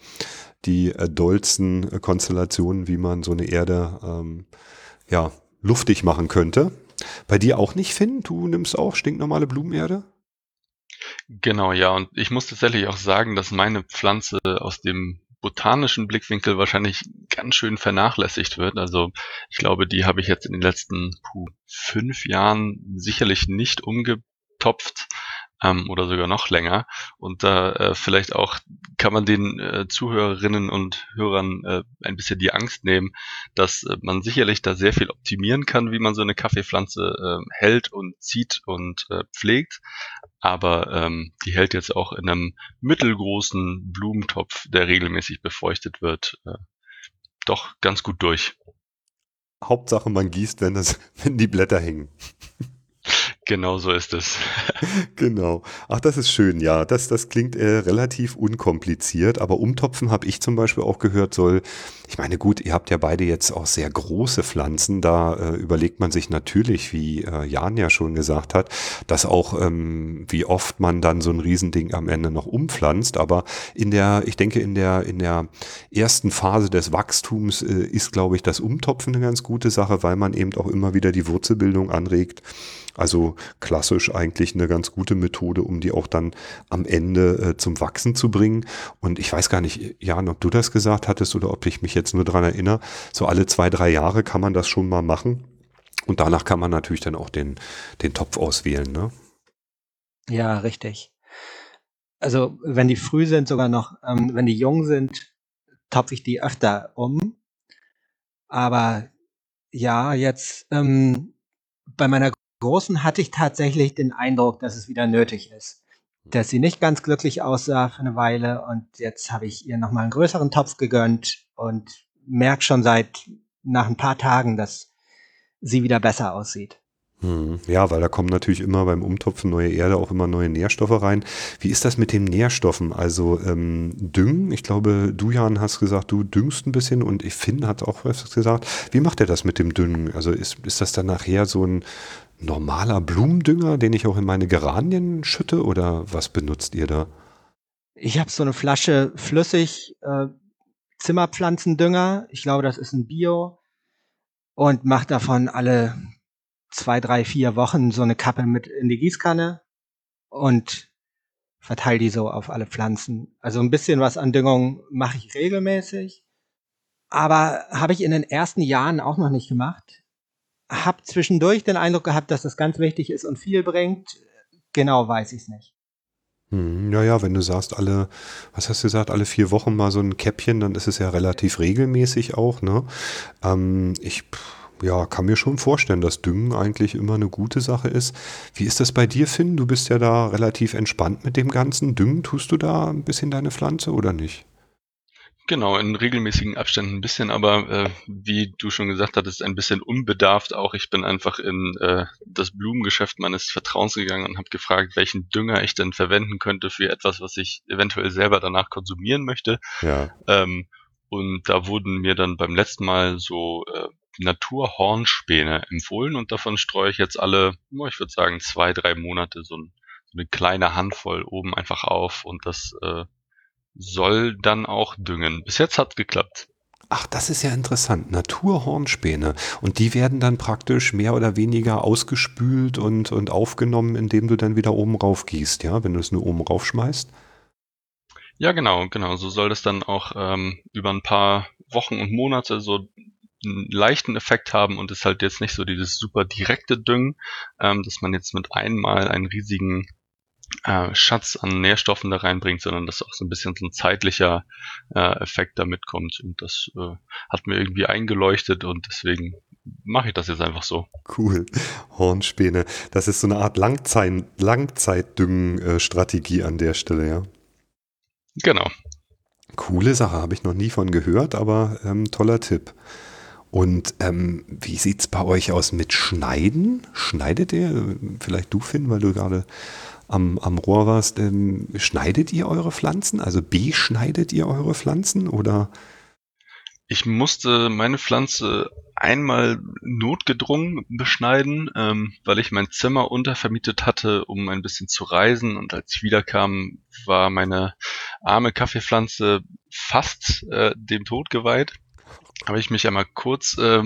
die äh, dollsten äh, Konstellationen, wie man so eine Erde ähm, ja, luftig machen könnte. Bei dir auch nicht, Finn? Du nimmst auch stinknormale Blumenerde? Genau, ja. Und ich muss tatsächlich auch sagen, dass meine Pflanze aus dem botanischen Blickwinkel wahrscheinlich ganz schön vernachlässigt wird. Also ich glaube, die habe ich jetzt in den letzten puh, fünf Jahren sicherlich nicht umgetopft ähm, oder sogar noch länger. Und da äh, vielleicht auch kann man den äh, Zuhörerinnen und Hörern äh, ein bisschen die Angst nehmen, dass äh, man sicherlich da sehr viel optimieren kann, wie man so eine Kaffeepflanze äh, hält und zieht und äh, pflegt. Aber ähm, die hält jetzt auch in einem mittelgroßen Blumentopf, der regelmäßig befeuchtet wird, äh, doch ganz gut durch. Hauptsache man gießt, wenn, das, wenn die Blätter hängen. Genau so ist es. genau. Ach, das ist schön, ja. Das, das klingt äh, relativ unkompliziert, aber umtopfen habe ich zum Beispiel auch gehört, soll, ich meine, gut, ihr habt ja beide jetzt auch sehr große Pflanzen, da äh, überlegt man sich natürlich, wie äh, Jan ja schon gesagt hat, dass auch, ähm, wie oft man dann so ein Riesending am Ende noch umpflanzt, aber in der, ich denke, in der, in der ersten Phase des Wachstums äh, ist, glaube ich, das Umtopfen eine ganz gute Sache, weil man eben auch immer wieder die Wurzelbildung anregt. Also klassisch eigentlich eine ganz gute Methode, um die auch dann am Ende äh, zum Wachsen zu bringen. Und ich weiß gar nicht, Jan, ob du das gesagt hattest oder ob ich mich jetzt nur dran erinnere. So alle zwei, drei Jahre kann man das schon mal machen. Und danach kann man natürlich dann auch den, den Topf auswählen, ne? Ja, richtig. Also wenn die früh sind, sogar noch, ähm, wenn die jung sind, topfe ich die öfter um. Aber ja, jetzt ähm, bei meiner Großen hatte ich tatsächlich den Eindruck, dass es wieder nötig ist. Dass sie nicht ganz glücklich aussah für eine Weile und jetzt habe ich ihr nochmal einen größeren Topf gegönnt und merke schon seit nach ein paar Tagen, dass sie wieder besser aussieht. Hm, ja, weil da kommen natürlich immer beim Umtopfen neue Erde auch immer neue Nährstoffe rein. Wie ist das mit den Nährstoffen? Also ähm, Düngen, ich glaube, du Jan hast gesagt, du düngst ein bisschen und Finn hat auch was gesagt. Wie macht er das mit dem Düngen? Also ist, ist das dann nachher so ein, normaler Blumendünger, den ich auch in meine Geranien schütte oder was benutzt ihr da? Ich habe so eine Flasche flüssig äh, Zimmerpflanzendünger. Ich glaube, das ist ein Bio und mache davon alle zwei, drei, vier Wochen so eine Kappe mit in die Gießkanne und verteile die so auf alle Pflanzen. Also ein bisschen was an Düngung mache ich regelmäßig, aber habe ich in den ersten Jahren auch noch nicht gemacht habe zwischendurch den Eindruck gehabt, dass das ganz wichtig ist und viel bringt. Genau weiß ich es nicht. Hm, ja, ja, wenn du sagst, alle, was hast du gesagt, alle vier Wochen mal so ein Käppchen, dann ist es ja relativ regelmäßig auch, ne? Ähm, ich, ja, kann mir schon vorstellen, dass Düngen eigentlich immer eine gute Sache ist. Wie ist das bei dir, Finn? Du bist ja da relativ entspannt mit dem Ganzen. Düngen tust du da ein bisschen deine Pflanze oder nicht? Genau, in regelmäßigen Abständen ein bisschen, aber äh, wie du schon gesagt hattest, ein bisschen unbedarft auch. Ich bin einfach in äh, das Blumengeschäft meines Vertrauens gegangen und habe gefragt, welchen Dünger ich denn verwenden könnte für etwas, was ich eventuell selber danach konsumieren möchte. Ja. Ähm, und da wurden mir dann beim letzten Mal so äh, Naturhornspäne empfohlen und davon streue ich jetzt alle, ich würde sagen, zwei, drei Monate so, ein, so eine kleine Handvoll oben einfach auf und das äh, soll dann auch düngen. Bis jetzt hat geklappt. Ach, das ist ja interessant. Naturhornspäne. Und die werden dann praktisch mehr oder weniger ausgespült und, und aufgenommen, indem du dann wieder oben rauf gießt, ja, wenn du es nur oben raufschmeißt? Ja, genau, genau. So soll das dann auch ähm, über ein paar Wochen und Monate so einen leichten Effekt haben und ist halt jetzt nicht so dieses super direkte Düngen, ähm, dass man jetzt mit einmal einen riesigen äh, Schatz an Nährstoffen da reinbringt, sondern dass auch so ein bisschen so ein zeitlicher äh, Effekt da mitkommt. Und das äh, hat mir irgendwie eingeleuchtet und deswegen mache ich das jetzt einfach so. Cool. Hornspäne. Das ist so eine Art Langzeit Langzeitdüngen-Strategie an der Stelle, ja. Genau. Coole Sache, habe ich noch nie von gehört, aber ähm, toller Tipp. Und ähm, wie sieht es bei euch aus mit Schneiden? Schneidet ihr? Vielleicht du, Finn, weil du gerade am, am Rohr warst, ähm, schneidet ihr eure Pflanzen? Also beschneidet ihr eure Pflanzen oder? Ich musste meine Pflanze einmal notgedrungen beschneiden, ähm, weil ich mein Zimmer untervermietet hatte, um ein bisschen zu reisen. Und als ich wiederkam, war meine arme Kaffeepflanze fast äh, dem Tod geweiht habe ich mich einmal kurz äh,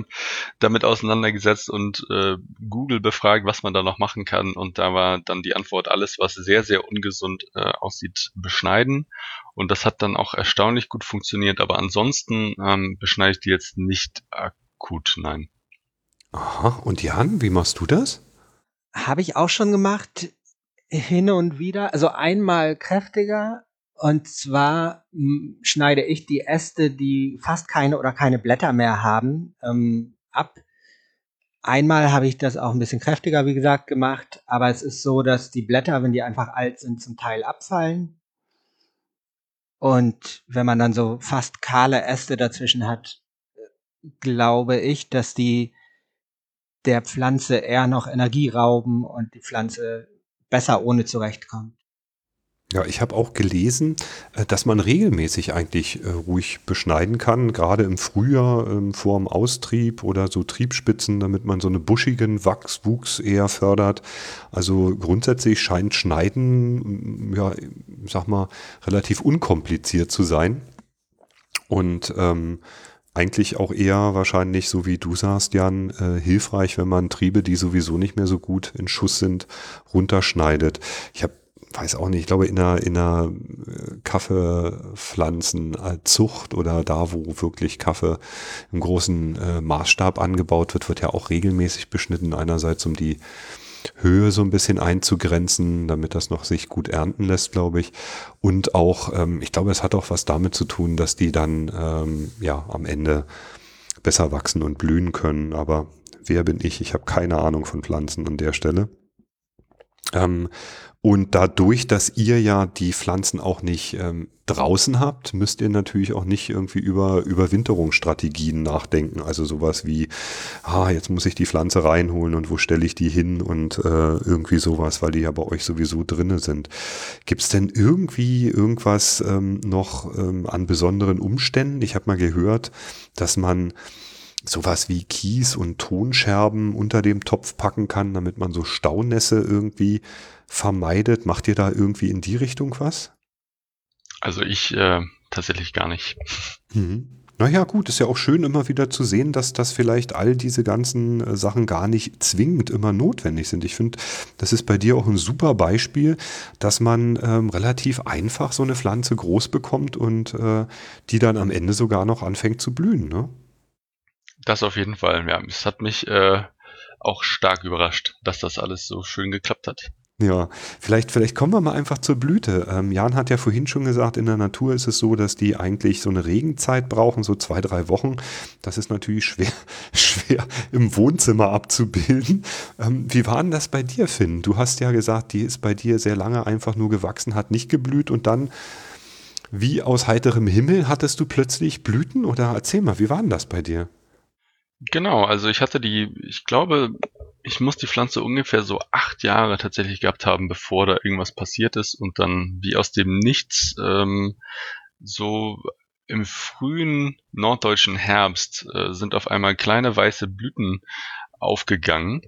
damit auseinandergesetzt und äh, Google befragt, was man da noch machen kann. Und da war dann die Antwort, alles, was sehr, sehr ungesund äh, aussieht, beschneiden. Und das hat dann auch erstaunlich gut funktioniert. Aber ansonsten ähm, beschneide ich die jetzt nicht akut, nein. Aha, und Jan, wie machst du das? Habe ich auch schon gemacht, hin und wieder. Also einmal kräftiger, und zwar hm, schneide ich die Äste, die fast keine oder keine Blätter mehr haben, ähm, ab. Einmal habe ich das auch ein bisschen kräftiger, wie gesagt, gemacht, aber es ist so, dass die Blätter, wenn die einfach alt sind, zum Teil abfallen. Und wenn man dann so fast kahle Äste dazwischen hat, glaube ich, dass die der Pflanze eher noch Energie rauben und die Pflanze besser ohne zurechtkommt. Ja, ich habe auch gelesen, äh, dass man regelmäßig eigentlich äh, ruhig beschneiden kann, gerade im Frühjahr ähm, vor dem Austrieb oder so Triebspitzen, damit man so einen buschigen Wachswuchs eher fördert. Also grundsätzlich scheint Schneiden, mm, ja, sag mal, relativ unkompliziert zu sein. Und ähm, eigentlich auch eher wahrscheinlich, so wie du sagst, Jan, äh, hilfreich, wenn man Triebe, die sowieso nicht mehr so gut in Schuss sind, runterschneidet. Ich habe weiß auch nicht, ich glaube in einer, in einer äh, Kaffeepflanzenzucht oder da, wo wirklich Kaffee im großen äh, Maßstab angebaut wird, wird ja auch regelmäßig beschnitten. Einerseits um die Höhe so ein bisschen einzugrenzen, damit das noch sich gut ernten lässt, glaube ich. Und auch, ähm, ich glaube, es hat auch was damit zu tun, dass die dann ähm, ja am Ende besser wachsen und blühen können. Aber wer bin ich? Ich habe keine Ahnung von Pflanzen an der Stelle. Ähm, und dadurch, dass ihr ja die Pflanzen auch nicht ähm, draußen habt, müsst ihr natürlich auch nicht irgendwie über Überwinterungsstrategien nachdenken. Also sowas wie, ah, jetzt muss ich die Pflanze reinholen und wo stelle ich die hin und äh, irgendwie sowas, weil die ja bei euch sowieso drinne sind. Gibt es denn irgendwie irgendwas ähm, noch ähm, an besonderen Umständen? Ich habe mal gehört, dass man sowas wie Kies und Tonscherben unter dem Topf packen kann, damit man so Staunässe irgendwie vermeidet. Macht ihr da irgendwie in die Richtung was? Also ich äh, tatsächlich gar nicht. Mhm. Naja, gut, ist ja auch schön immer wieder zu sehen, dass das vielleicht all diese ganzen äh, Sachen gar nicht zwingend immer notwendig sind. Ich finde, das ist bei dir auch ein super Beispiel, dass man ähm, relativ einfach so eine Pflanze groß bekommt und äh, die dann am Ende sogar noch anfängt zu blühen. Ne? Das auf jeden Fall, ja. Es hat mich äh, auch stark überrascht, dass das alles so schön geklappt hat. Ja, vielleicht, vielleicht kommen wir mal einfach zur Blüte. Ähm, Jan hat ja vorhin schon gesagt, in der Natur ist es so, dass die eigentlich so eine Regenzeit brauchen, so zwei, drei Wochen. Das ist natürlich schwer, schwer im Wohnzimmer abzubilden. Ähm, wie war denn das bei dir, Finn? Du hast ja gesagt, die ist bei dir sehr lange einfach nur gewachsen, hat nicht geblüht und dann wie aus heiterem Himmel hattest du plötzlich Blüten oder erzähl mal, wie war denn das bei dir? Genau, also ich hatte die, ich glaube, ich muss die Pflanze ungefähr so acht Jahre tatsächlich gehabt haben, bevor da irgendwas passiert ist und dann wie aus dem Nichts ähm, so im frühen norddeutschen Herbst äh, sind auf einmal kleine weiße Blüten aufgegangen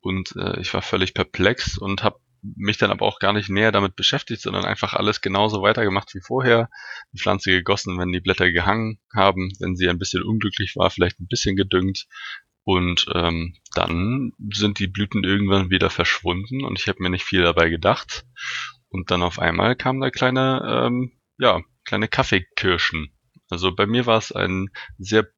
und äh, ich war völlig perplex und habe mich dann aber auch gar nicht näher damit beschäftigt, sondern einfach alles genauso weitergemacht wie vorher. Die Pflanze gegossen, wenn die Blätter gehangen haben, wenn sie ein bisschen unglücklich war, vielleicht ein bisschen gedüngt. Und ähm, dann sind die Blüten irgendwann wieder verschwunden und ich habe mir nicht viel dabei gedacht. Und dann auf einmal kamen da kleine, ähm, ja, kleine Kaffeekirschen. Also bei mir war es ein sehr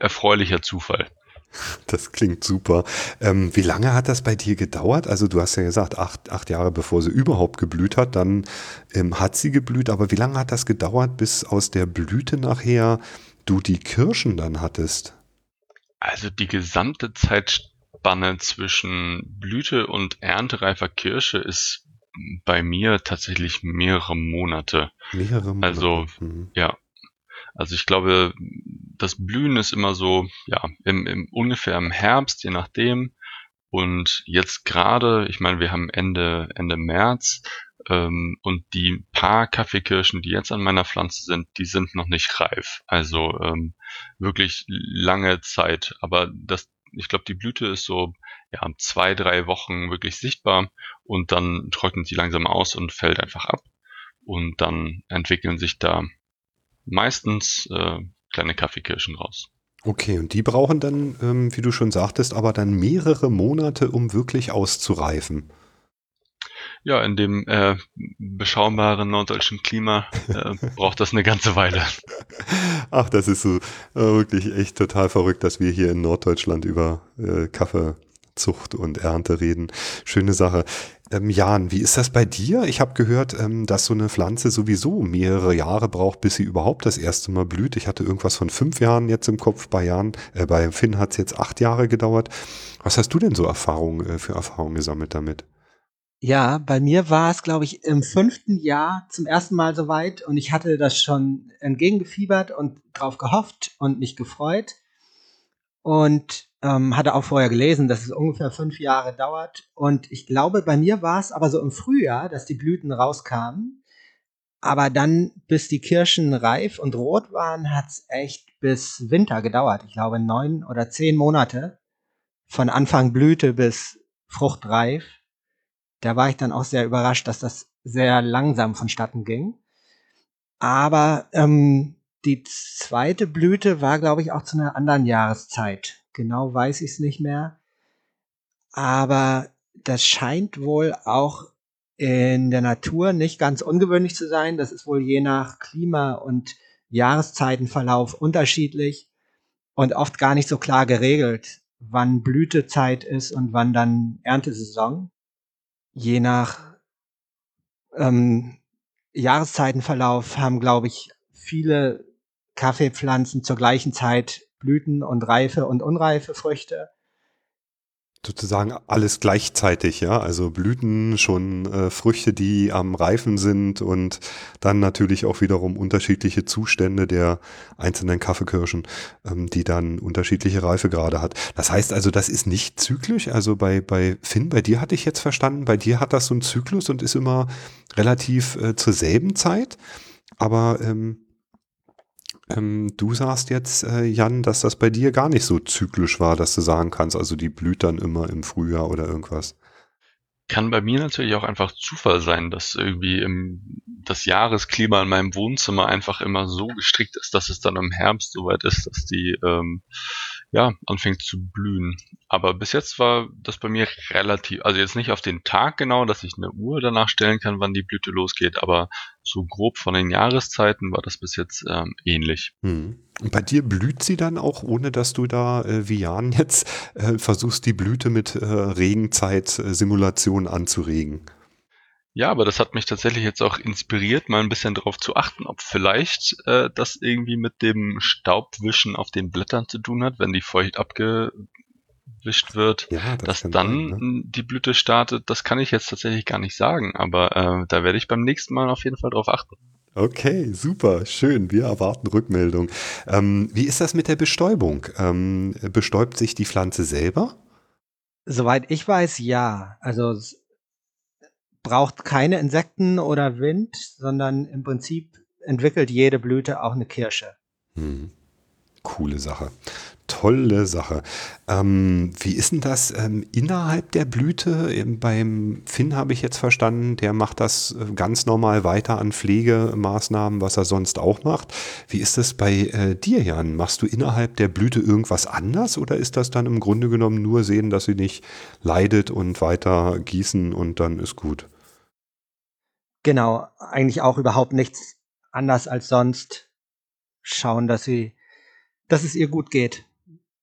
erfreulicher Zufall. Das klingt super. Ähm, wie lange hat das bei dir gedauert? Also du hast ja gesagt, acht, acht Jahre bevor sie überhaupt geblüht hat, dann ähm, hat sie geblüht. Aber wie lange hat das gedauert, bis aus der Blüte nachher du die Kirschen dann hattest? Also die gesamte Zeitspanne zwischen Blüte und erntereifer Kirsche ist bei mir tatsächlich mehrere Monate. Mehrere Monate. Also mhm. ja, also ich glaube, das Blühen ist immer so, ja, im, im ungefähr im Herbst, je nachdem. Und jetzt gerade, ich meine, wir haben Ende, Ende März ähm, und die paar Kaffeekirschen, die jetzt an meiner Pflanze sind, die sind noch nicht reif. Also ähm, wirklich lange Zeit. Aber das, ich glaube, die Blüte ist so ja, zwei, drei Wochen wirklich sichtbar und dann trocknet sie langsam aus und fällt einfach ab. Und dann entwickeln sich da meistens äh, kleine Kaffeekirschen raus. Okay, und die brauchen dann, ähm, wie du schon sagtest, aber dann mehrere Monate, um wirklich auszureifen. Ja, in dem äh, beschaumbaren norddeutschen Klima äh, braucht das eine ganze Weile. Ach, das ist so äh, wirklich echt total verrückt, dass wir hier in Norddeutschland über äh, Kaffeezucht und Ernte reden. Schöne Sache. Ähm, Jan, wie ist das bei dir? Ich habe gehört, ähm, dass so eine Pflanze sowieso mehrere Jahre braucht, bis sie überhaupt das erste Mal blüht. Ich hatte irgendwas von fünf Jahren jetzt im Kopf. Bei Jan, äh, bei Finn hat es jetzt acht Jahre gedauert. Was hast du denn so Erfahrungen äh, für Erfahrungen gesammelt damit? Ja, bei mir war es, glaube ich, im fünften Jahr zum ersten Mal soweit und ich hatte das schon entgegengefiebert und drauf gehofft und mich gefreut und ähm, hatte auch vorher gelesen, dass es ungefähr fünf Jahre dauert und ich glaube, bei mir war es aber so im Frühjahr, dass die Blüten rauskamen, aber dann, bis die Kirschen reif und rot waren, hat es echt bis Winter gedauert. Ich glaube, neun oder zehn Monate von Anfang Blüte bis fruchtreif da war ich dann auch sehr überrascht, dass das sehr langsam vonstatten ging. Aber ähm, die zweite Blüte war, glaube ich, auch zu einer anderen Jahreszeit. Genau weiß ich es nicht mehr. Aber das scheint wohl auch in der Natur nicht ganz ungewöhnlich zu sein. Das ist wohl je nach Klima und Jahreszeitenverlauf unterschiedlich und oft gar nicht so klar geregelt, wann Blütezeit ist und wann dann Erntesaison je nach ähm, Jahreszeitenverlauf haben, glaube ich, viele Kaffeepflanzen zur gleichen Zeit Blüten und reife und unreife Früchte sozusagen alles gleichzeitig, ja. Also Blüten, schon äh, Früchte, die am Reifen sind und dann natürlich auch wiederum unterschiedliche Zustände der einzelnen Kaffeekirschen, ähm, die dann unterschiedliche Reifegrade hat. Das heißt also, das ist nicht zyklisch. Also bei, bei Finn, bei dir hatte ich jetzt verstanden, bei dir hat das so einen Zyklus und ist immer relativ äh, zur selben Zeit. Aber ähm, ähm, du sagst jetzt, äh, Jan, dass das bei dir gar nicht so zyklisch war, dass du sagen kannst, also die blüht dann immer im Frühjahr oder irgendwas. Kann bei mir natürlich auch einfach Zufall sein, dass irgendwie im, das Jahresklima in meinem Wohnzimmer einfach immer so gestrickt ist, dass es dann im Herbst soweit ist, dass die ähm, ja, anfängt zu blühen. Aber bis jetzt war das bei mir relativ, also jetzt nicht auf den Tag genau, dass ich eine Uhr danach stellen kann, wann die Blüte losgeht, aber so grob von den Jahreszeiten war das bis jetzt ähm, ähnlich. Hm. Und bei dir blüht sie dann auch, ohne dass du da äh, wie Jan jetzt äh, versuchst, die Blüte mit äh, Regenzeit-Simulation anzuregen? Ja, aber das hat mich tatsächlich jetzt auch inspiriert, mal ein bisschen darauf zu achten, ob vielleicht äh, das irgendwie mit dem Staubwischen auf den Blättern zu tun hat, wenn die feucht abgewischt wird, ja, das dass dann sein, ne? die Blüte startet. Das kann ich jetzt tatsächlich gar nicht sagen, aber äh, da werde ich beim nächsten Mal auf jeden Fall drauf achten. Okay, super, schön. Wir erwarten Rückmeldung. Ähm, wie ist das mit der Bestäubung? Ähm, bestäubt sich die Pflanze selber? Soweit ich weiß, ja. Also braucht keine Insekten oder Wind, sondern im Prinzip entwickelt jede Blüte auch eine Kirsche. Hm. Coole Sache. Tolle Sache. Ähm, wie ist denn das ähm, innerhalb der Blüte? Ähm, beim Finn habe ich jetzt verstanden, der macht das äh, ganz normal weiter an Pflegemaßnahmen, was er sonst auch macht. Wie ist das bei äh, dir, Jan? Machst du innerhalb der Blüte irgendwas anders oder ist das dann im Grunde genommen nur sehen, dass sie nicht leidet und weiter gießen und dann ist gut? Genau, eigentlich auch überhaupt nichts anders als sonst. Schauen, dass sie, dass es ihr gut geht.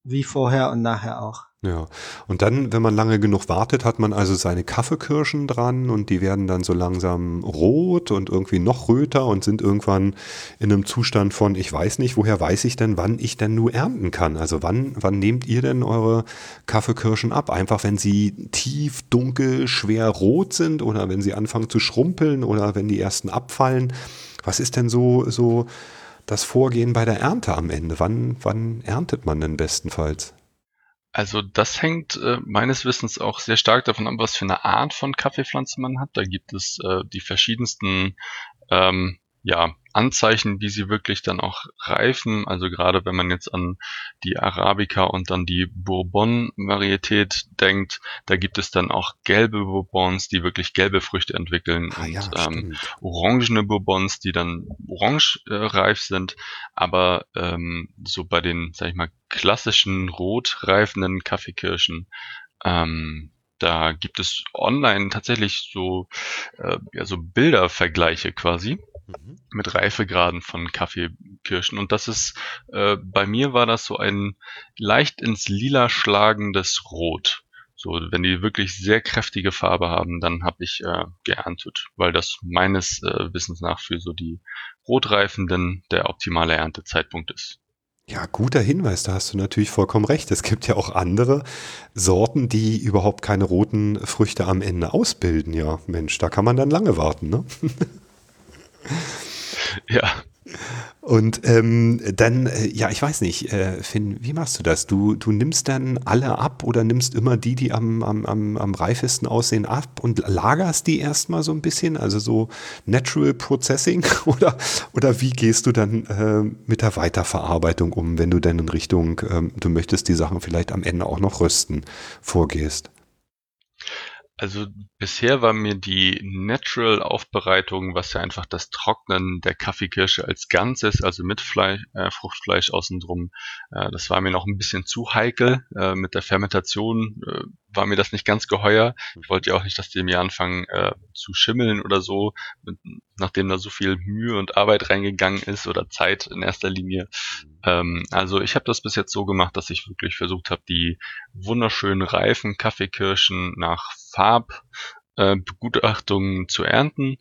Wie vorher und nachher auch. Ja, und dann, wenn man lange genug wartet, hat man also seine Kaffeekirschen dran und die werden dann so langsam rot und irgendwie noch röter und sind irgendwann in einem Zustand von, ich weiß nicht, woher weiß ich denn, wann ich denn nur ernten kann? Also wann, wann nehmt ihr denn eure Kaffeekirschen ab? Einfach wenn sie tief, dunkel, schwer rot sind oder wenn sie anfangen zu schrumpeln oder wenn die ersten abfallen? Was ist denn so, so das Vorgehen bei der Ernte am Ende? Wann, wann erntet man denn bestenfalls? Also das hängt äh, meines Wissens auch sehr stark davon ab, was für eine Art von Kaffeepflanze man hat. Da gibt es äh, die verschiedensten ähm, ja, Anzeichen, wie sie wirklich dann auch reifen. Also gerade wenn man jetzt an die Arabica und dann die Bourbon-Varietät denkt, da gibt es dann auch gelbe Bourbons, die wirklich gelbe Früchte entwickeln Ah ja, und ähm, stimmt. orangene Bourbons, die dann orange äh, reif sind. Aber ähm, so bei den, sag ich mal, klassischen rot reifenden Kaffeekirschen, ähm, da gibt es online tatsächlich so, äh, ja, so Bildervergleiche quasi Mhm. mit Reifegraden von Kaffeekirschen. Und das ist, äh, bei mir war das so ein leicht ins Lila schlagendes Rot. So, wenn die wirklich sehr kräftige Farbe haben, dann habe ich äh, geerntet, weil das meines äh, Wissens nach für so die Rotreifenden der optimale Erntezeitpunkt ist. Ja, guter Hinweis, da hast du natürlich vollkommen recht. Es gibt ja auch andere Sorten, die überhaupt keine roten Früchte am Ende ausbilden. Ja, Mensch, da kann man dann lange warten, ne? Ja, Und ähm, dann, äh, ja, ich weiß nicht, äh, Finn, wie machst du das? Du, du nimmst dann alle ab oder nimmst immer die, die am, am, am, am reifesten aussehen, ab und lagerst die erstmal so ein bisschen, also so Natural Processing oder, oder wie gehst du dann äh, mit der Weiterverarbeitung um, wenn du dann in Richtung, ähm, du möchtest die Sachen vielleicht am Ende auch noch rösten, vorgehst? Also bisher war mir die Natural-Aufbereitung, was ja einfach das Trocknen der Kaffeekirsche als Ganzes, also mit Fleisch, äh, Fruchtfleisch außen drum, äh, das war mir noch ein bisschen zu heikel. Äh, mit der Fermentation äh, war mir das nicht ganz geheuer. Ich wollte ja auch nicht, dass die mir anfangen äh, zu schimmeln oder so, mit, nachdem da so viel Mühe und Arbeit reingegangen ist oder Zeit in erster Linie. Ähm, also ich habe das bis jetzt so gemacht, dass ich wirklich versucht habe, die wunderschönen reifen Kaffeekirschen nach Farbbegutachtungen zu ernten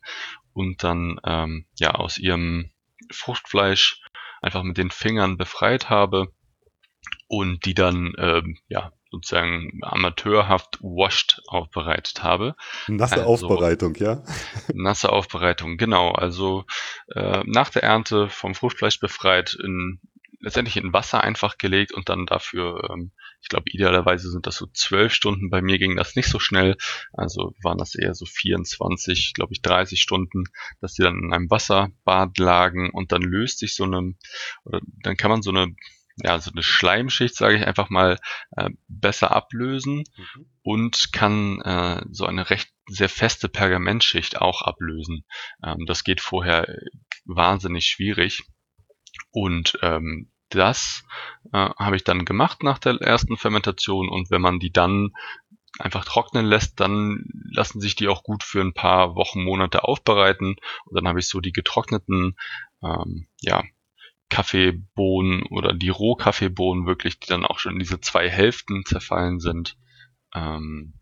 und dann ähm, ja aus ihrem Fruchtfleisch einfach mit den Fingern befreit habe und die dann ähm, ja sozusagen amateurhaft washed aufbereitet habe. Nasse Also- Aufbereitung, ja? Nasse Aufbereitung, genau. Also äh, nach der Ernte vom Fruchtfleisch befreit, in, letztendlich in Wasser einfach gelegt und dann dafür, ähm, ich glaube idealerweise sind das so zwölf Stunden. Bei mir ging das nicht so schnell, also waren das eher so 24, glaube ich 30 Stunden, dass die dann in einem Wasserbad lagen und dann löst sich so eine, oder dann kann man so eine ja, so eine Schleimschicht, sage ich einfach mal, äh, besser ablösen und kann äh, so eine recht sehr feste Pergamentschicht auch ablösen. Ähm, das geht vorher äh, wahnsinnig schwierig. Und ähm, das äh, habe ich dann gemacht nach der ersten Fermentation. Und wenn man die dann einfach trocknen lässt, dann lassen sich die auch gut für ein paar Wochen, Monate aufbereiten. Und dann habe ich so die getrockneten, ähm, ja, Kaffeebohnen oder die Rohkaffeebohnen wirklich, die dann auch schon in diese zwei Hälften zerfallen sind, ähm,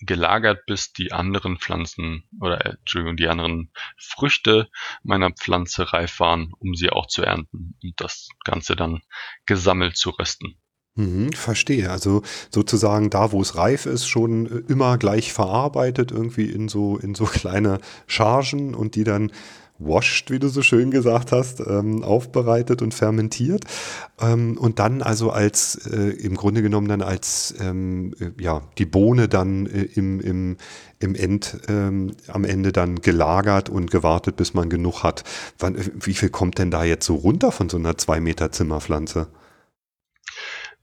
gelagert, bis die anderen Pflanzen oder äh, Entschuldigung, die anderen Früchte meiner Pflanze reif waren, um sie auch zu ernten und das Ganze dann gesammelt zu rösten. Mhm, verstehe. Also sozusagen da, wo es reif ist, schon äh, immer gleich verarbeitet, irgendwie in so, in so kleine Chargen und die dann washed, wie du so schön gesagt hast, ähm, aufbereitet und fermentiert. Ähm, und dann also als, äh, im Grunde genommen dann als, ähm, äh, ja, die Bohne dann äh, im, im, im End, ähm, am Ende dann gelagert und gewartet, bis man genug hat. Wann, äh, wie viel kommt denn da jetzt so runter von so einer zwei Meter Zimmerpflanze?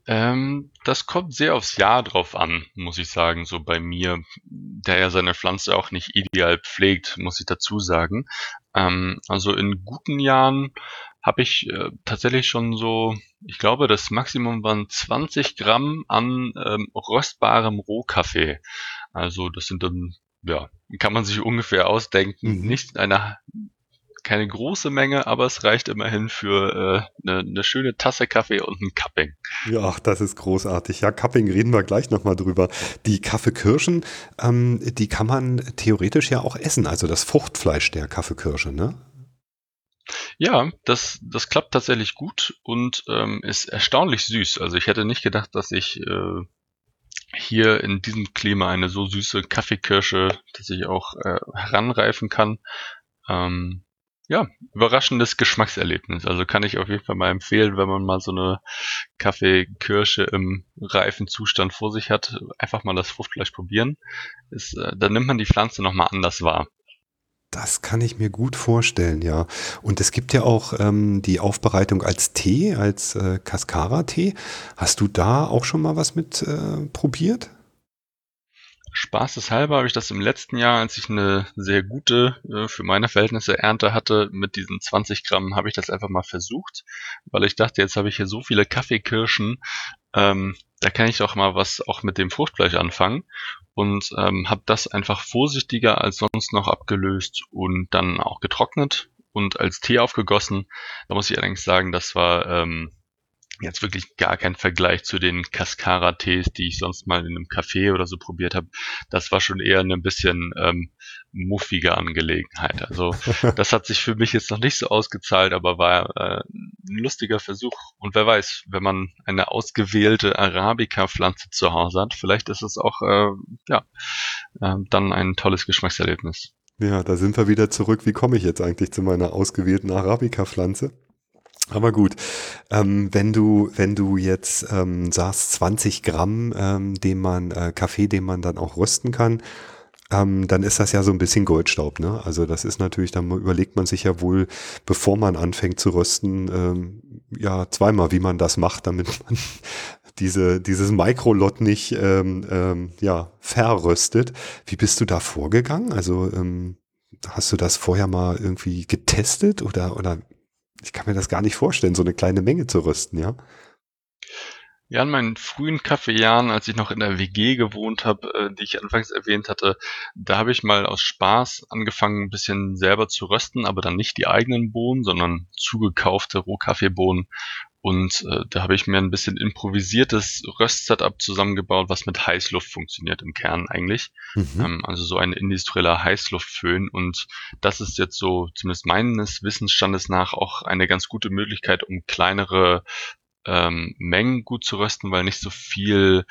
Ähm, das kommt sehr aufs Jahr drauf an, muss ich sagen, so bei mir, der ja seine Pflanze auch nicht ideal pflegt, muss ich dazu sagen. Ähm, also in guten Jahren habe ich äh, tatsächlich schon so, ich glaube, das Maximum waren 20 Gramm an ähm, röstbarem Rohkaffee. Also das sind dann, ja, kann man sich ungefähr ausdenken, Mhm. nicht eine keine große Menge, aber es reicht immerhin für äh, eine, eine schöne Tasse Kaffee und ein Cupping. Ja, das ist großartig. Ja, Cupping reden wir gleich nochmal drüber. Die Kaffeekirschen, ähm, die kann man theoretisch ja auch essen, also das Fruchtfleisch der Kaffeekirsche, ne? Ja, das, das klappt tatsächlich gut und ähm, ist erstaunlich süß. Also ich hätte nicht gedacht, dass ich äh, hier in diesem Klima eine so süße Kaffeekirsche, dass ich auch äh, heranreifen kann. Ähm, ja, überraschendes Geschmackserlebnis. Also kann ich auf jeden Fall mal empfehlen, wenn man mal so eine Kaffeekirsche im reifen Zustand vor sich hat, einfach mal das Fruchtfleisch probieren. Ist, äh, dann nimmt man die Pflanze nochmal anders wahr. Das kann ich mir gut vorstellen, ja. Und es gibt ja auch ähm, die Aufbereitung als Tee, als äh, Cascara-Tee. Hast du da auch schon mal was mit äh, probiert? Spaßeshalber habe ich das im letzten Jahr, als ich eine sehr gute, äh, für meine Verhältnisse Ernte hatte, mit diesen 20 Gramm, habe ich das einfach mal versucht, weil ich dachte, jetzt habe ich hier so viele Kaffeekirschen, ähm, da kann ich doch mal was auch mit dem Fruchtfleisch anfangen und ähm, habe das einfach vorsichtiger als sonst noch abgelöst und dann auch getrocknet und als Tee aufgegossen. Da muss ich allerdings sagen, das war ähm, jetzt wirklich gar kein Vergleich zu den Cascara-Tees, die ich sonst mal in einem Café oder so probiert habe. Das war schon eher eine bisschen ähm, muffige Angelegenheit. Also das hat sich für mich jetzt noch nicht so ausgezahlt, aber war äh, ein lustiger Versuch. Und wer weiß, wenn man eine ausgewählte Arabica-Pflanze zu Hause hat, vielleicht ist es auch äh, ja äh, dann ein tolles Geschmackserlebnis. Ja, da sind wir wieder zurück. Wie komme ich jetzt eigentlich zu meiner ausgewählten Arabica-Pflanze? Aber gut, ähm, wenn du wenn du jetzt ähm, sagst 20 Gramm, ähm, den man äh, Kaffee, den man dann auch rösten kann, ähm, dann ist das ja so ein bisschen Goldstaub. Ne? Also das ist natürlich, dann überlegt man sich ja wohl, bevor man anfängt zu rösten, ähm, ja zweimal, wie man das macht, damit man diese dieses Mikrolot nicht ähm, ähm, ja verröstet. Wie bist du da vorgegangen? Also ähm, hast du das vorher mal irgendwie getestet oder oder ich kann mir das gar nicht vorstellen, so eine kleine Menge zu rösten, ja. Ja, in meinen frühen Kaffeejahren, als ich noch in der WG gewohnt habe, äh, die ich anfangs erwähnt hatte, da habe ich mal aus Spaß angefangen, ein bisschen selber zu rösten, aber dann nicht die eigenen Bohnen, sondern zugekaufte Rohkaffeebohnen und äh, da habe ich mir ein bisschen improvisiertes Röstsetup zusammengebaut, was mit Heißluft funktioniert im Kern eigentlich. Mhm. Ähm, also so ein industrieller Heißluftföhn. Und das ist jetzt so, zumindest meines Wissensstandes nach, auch eine ganz gute Möglichkeit, um kleinere ähm, Mengen gut zu rösten, weil nicht so viel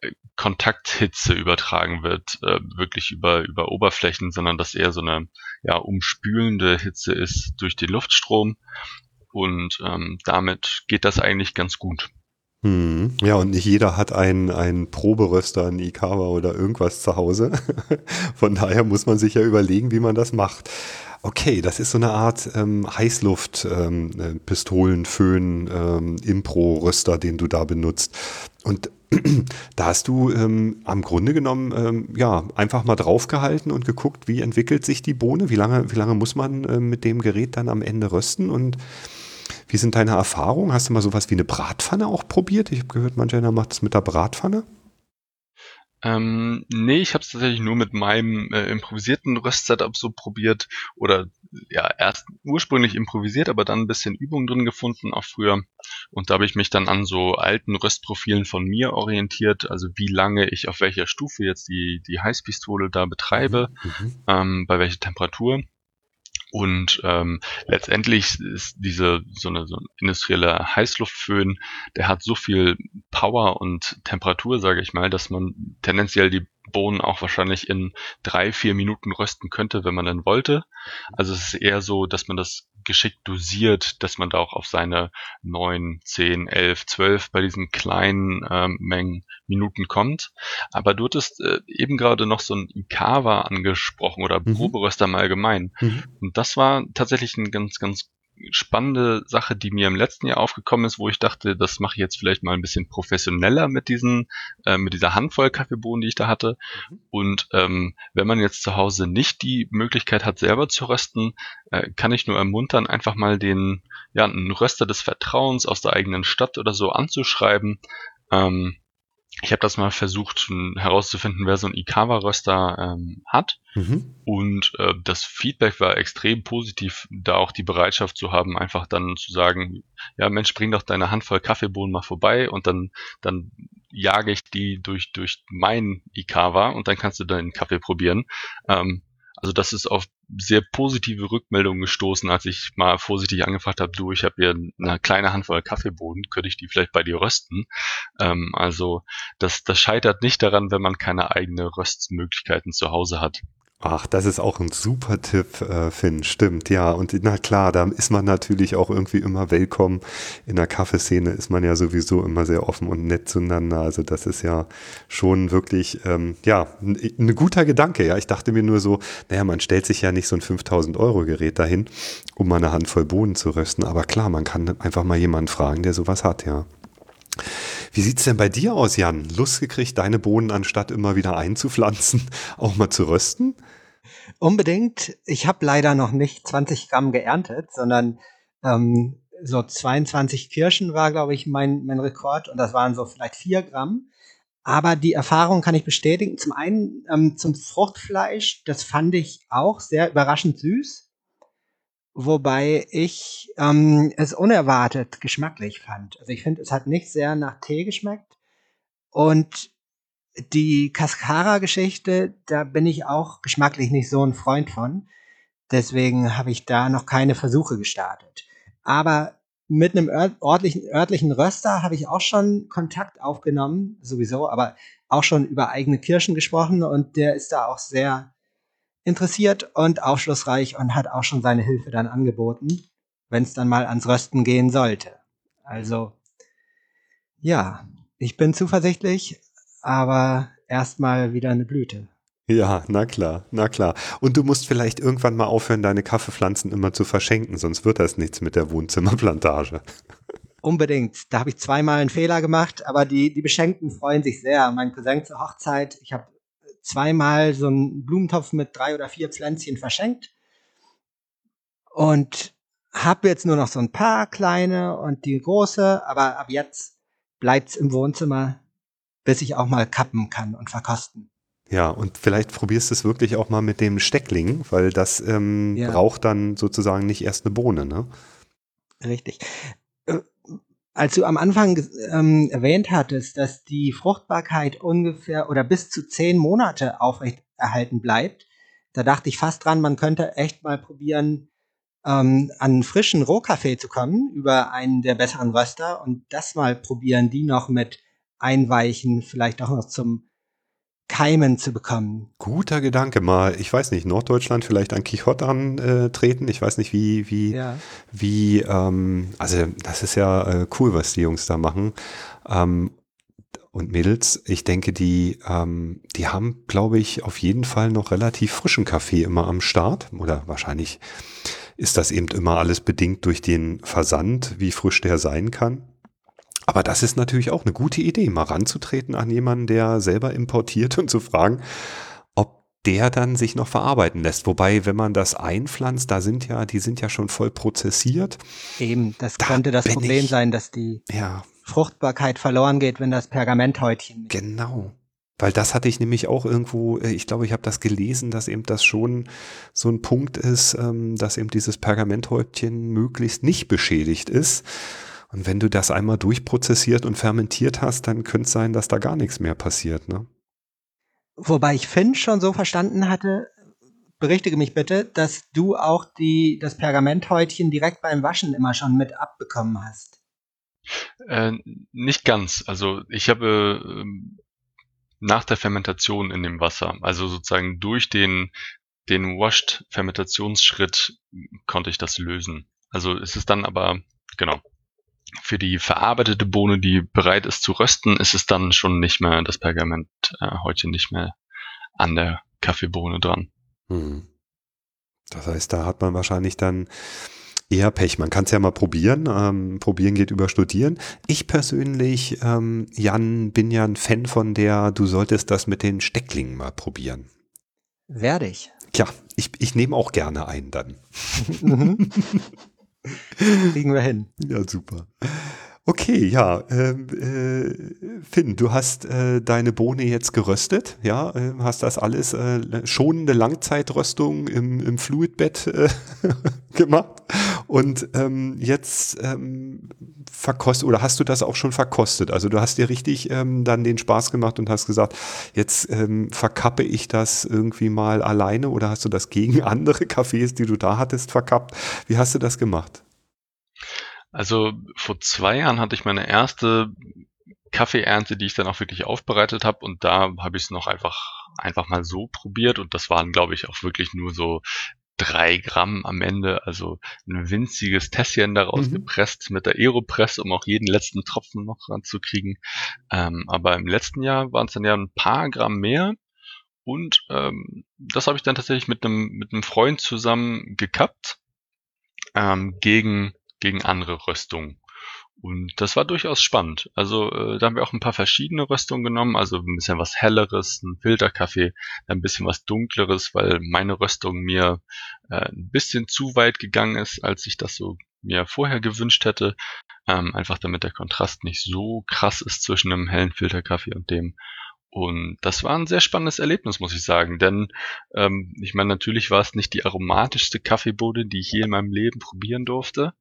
äh, Kontakthitze übertragen wird, äh, wirklich über, über Oberflächen, sondern dass eher so eine ja, umspülende Hitze ist durch den Luftstrom und ähm, damit geht das eigentlich ganz gut. Hm. Ja, und nicht jeder hat einen, einen Proberöster, einen Ikawa oder irgendwas zu Hause. Von daher muss man sich ja überlegen, wie man das macht. Okay, das ist so eine Art ähm, Heißluft, ähm, äh, ähm, den du da benutzt. Und da hast du ähm, am Grunde genommen ähm, ja einfach mal draufgehalten und geguckt, wie entwickelt sich die Bohne, wie lange, wie lange muss man äh, mit dem Gerät dann am Ende rösten und wie sind deine Erfahrungen? Hast du mal sowas wie eine Bratpfanne auch probiert? Ich habe gehört, manch einer macht es mit der Bratpfanne. Ähm, nee, ich habe es tatsächlich nur mit meinem äh, improvisierten Röstsetup so probiert oder ja, erst ursprünglich improvisiert, aber dann ein bisschen Übung drin gefunden, auch früher. Und da habe ich mich dann an so alten Röstprofilen von mir orientiert, also wie lange ich auf welcher Stufe jetzt die, die Heißpistole da betreibe, mhm. mhm. ähm, bei welcher Temperatur. Und ähm, letztendlich ist diese so eine, so ein industrieller Heißluftföhn, der hat so viel Power und Temperatur, sage ich mal, dass man tendenziell die Bohnen auch wahrscheinlich in drei, vier Minuten rösten könnte, wenn man dann wollte. Also es ist eher so, dass man das geschickt dosiert, dass man da auch auf seine neun, zehn, elf, zwölf bei diesen kleinen ähm, Mengen Minuten kommt. Aber du hattest äh, eben gerade noch so ein Ikawa angesprochen oder mhm. Proberöster im Allgemeinen. Mhm. Und das war tatsächlich ein ganz, ganz spannende Sache, die mir im letzten Jahr aufgekommen ist, wo ich dachte, das mache ich jetzt vielleicht mal ein bisschen professioneller mit diesen, äh, mit dieser Handvoll Kaffeebohnen, die ich da hatte. Mhm. Und ähm, wenn man jetzt zu Hause nicht die Möglichkeit hat, selber zu rösten, äh, kann ich nur ermuntern, einfach mal den, ja, einen Röster des Vertrauens aus der eigenen Stadt oder so anzuschreiben. Ähm, ich habe das mal versucht herauszufinden, wer so ein Ikawa-Röster ähm, hat. Mhm. Und äh, das Feedback war extrem positiv, da auch die Bereitschaft zu haben, einfach dann zu sagen, ja Mensch, bring doch deine Handvoll Kaffeebohnen mal vorbei und dann, dann jage ich die durch, durch mein Ikawa und dann kannst du deinen Kaffee probieren. Ähm, also das ist auf sehr positive Rückmeldungen gestoßen, als ich mal vorsichtig angefragt habe, du, ich habe hier eine kleine Handvoll Kaffeebohnen, könnte ich die vielleicht bei dir rösten? Ähm, also das, das scheitert nicht daran, wenn man keine eigene Röstmöglichkeiten zu Hause hat. Ach, das ist auch ein super Tipp, äh, Finn. Stimmt, ja. Und na klar, da ist man natürlich auch irgendwie immer willkommen. In der Kaffeeszene ist man ja sowieso immer sehr offen und nett zueinander. Also das ist ja schon wirklich, ähm, ja, ein, ein guter Gedanke. Ja, ich dachte mir nur so, naja, man stellt sich ja nicht so ein 5000 Euro Gerät dahin, um mal eine Handvoll Bohnen zu rösten. Aber klar, man kann einfach mal jemanden fragen, der sowas hat, ja. Wie sieht's denn bei dir aus, Jan? Lust gekriegt, deine Bohnen anstatt immer wieder einzupflanzen, auch mal zu rösten? Unbedingt. Ich habe leider noch nicht 20 Gramm geerntet, sondern ähm, so 22 Kirschen war, glaube ich, mein, mein Rekord und das waren so vielleicht 4 Gramm. Aber die Erfahrung kann ich bestätigen. Zum einen ähm, zum Fruchtfleisch, das fand ich auch sehr überraschend süß. Wobei ich ähm, es unerwartet geschmacklich fand. Also ich finde, es hat nicht sehr nach Tee geschmeckt. Und die Cascara-Geschichte, da bin ich auch geschmacklich nicht so ein Freund von. Deswegen habe ich da noch keine Versuche gestartet. Aber mit einem örtlichen, örtlichen Röster habe ich auch schon Kontakt aufgenommen, sowieso, aber auch schon über eigene Kirschen gesprochen und der ist da auch sehr interessiert und aufschlussreich und hat auch schon seine Hilfe dann angeboten, wenn es dann mal ans Rösten gehen sollte. Also, ja, ich bin zuversichtlich, aber erstmal wieder eine Blüte. Ja, na klar, na klar. Und du musst vielleicht irgendwann mal aufhören, deine Kaffeepflanzen immer zu verschenken, sonst wird das nichts mit der Wohnzimmerplantage. Unbedingt. Da habe ich zweimal einen Fehler gemacht, aber die, die Beschenkten freuen sich sehr. Mein Cousin zur Hochzeit, ich habe zweimal so einen Blumentopf mit drei oder vier Pflänzchen verschenkt und habe jetzt nur noch so ein paar kleine und die große, aber ab jetzt bleibt's im Wohnzimmer bis ich auch mal kappen kann und verkosten. Ja, und vielleicht probierst du es wirklich auch mal mit dem Steckling, weil das ähm, ja. braucht dann sozusagen nicht erst eine Bohne, ne? Richtig. Als du am Anfang ähm, erwähnt hattest, dass die Fruchtbarkeit ungefähr oder bis zu zehn Monate aufrechterhalten bleibt, da dachte ich fast dran, man könnte echt mal probieren, ähm, an frischen Rohkaffee zu kommen über einen der besseren Röster und das mal probieren, die noch mit einweichen, vielleicht auch noch zum Keimen zu bekommen. Guter Gedanke, mal, ich weiß nicht, Norddeutschland vielleicht an Quixote antreten. Ich weiß nicht, wie, wie, ja. wie, ähm, also das ist ja äh, cool, was die Jungs da machen. Ähm, und Mädels, ich denke, die, ähm, die haben, glaube ich, auf jeden Fall noch relativ frischen Kaffee immer am Start. Oder wahrscheinlich ist das eben immer alles bedingt durch den Versand, wie frisch der sein kann. Aber das ist natürlich auch eine gute Idee, mal ranzutreten an jemanden, der selber importiert und zu fragen, ob der dann sich noch verarbeiten lässt. Wobei, wenn man das einpflanzt, da sind ja, die sind ja schon voll prozessiert. Eben, das da könnte das Problem ich, sein, dass die ja. Fruchtbarkeit verloren geht, wenn das Pergamenthäutchen. Genau. Weil das hatte ich nämlich auch irgendwo, äh, ich glaube, ich habe das gelesen, dass eben das schon so ein Punkt ist, ähm, dass eben dieses Pergamenthäutchen möglichst nicht beschädigt ist. Und wenn du das einmal durchprozessiert und fermentiert hast, dann könnte es sein, dass da gar nichts mehr passiert. Ne? Wobei ich Finn schon so verstanden hatte, berichtige mich bitte, dass du auch die, das Pergamenthäutchen direkt beim Waschen immer schon mit abbekommen hast. Äh, nicht ganz. Also ich habe äh, nach der Fermentation in dem Wasser, also sozusagen durch den, den Washed-Fermentationsschritt konnte ich das lösen. Also es ist dann aber, genau, für die verarbeitete Bohne, die bereit ist zu rösten, ist es dann schon nicht mehr das Pergament äh, heute nicht mehr an der Kaffeebohne dran. Hm. Das heißt, da hat man wahrscheinlich dann eher Pech. Man kann es ja mal probieren. Ähm, probieren geht über Studieren. Ich persönlich, ähm, Jan, bin ja ein Fan von der, du solltest das mit den Stecklingen mal probieren. Werde ich. Tja, ich, ich nehme auch gerne einen dann. Kriegen wir hin. Ja, super. Okay, ja, ähm, äh, Finn, du hast äh, deine Bohne jetzt geröstet, ja, äh, hast das alles äh, schonende Langzeitröstung im, im Fluidbett äh, gemacht und ähm, jetzt ähm, verkostet oder hast du das auch schon verkostet? Also du hast dir richtig ähm, dann den Spaß gemacht und hast gesagt, jetzt ähm, verkappe ich das irgendwie mal alleine oder hast du das gegen andere Cafés, die du da hattest, verkappt? Wie hast du das gemacht? Also vor zwei Jahren hatte ich meine erste Kaffeeernte, die ich dann auch wirklich aufbereitet habe und da habe ich es noch einfach einfach mal so probiert und das waren, glaube ich, auch wirklich nur so drei Gramm am Ende, also ein winziges Tässchen daraus mhm. gepresst mit der Aeropress, um auch jeden letzten Tropfen noch ranzukriegen. Ähm, aber im letzten Jahr waren es dann ja ein paar Gramm mehr. Und ähm, das habe ich dann tatsächlich mit einem mit einem Freund zusammen gekappt ähm, gegen gegen andere Röstungen. Und das war durchaus spannend. Also äh, da haben wir auch ein paar verschiedene Röstungen genommen, also ein bisschen was helleres, ein Filterkaffee, ein bisschen was dunkleres, weil meine Röstung mir äh, ein bisschen zu weit gegangen ist, als ich das so mir vorher gewünscht hätte. Ähm, einfach damit der Kontrast nicht so krass ist zwischen einem hellen Filterkaffee und dem. Und das war ein sehr spannendes Erlebnis, muss ich sagen. Denn ähm, ich meine, natürlich war es nicht die aromatischste Kaffeebohne, die ich je in meinem Leben probieren durfte.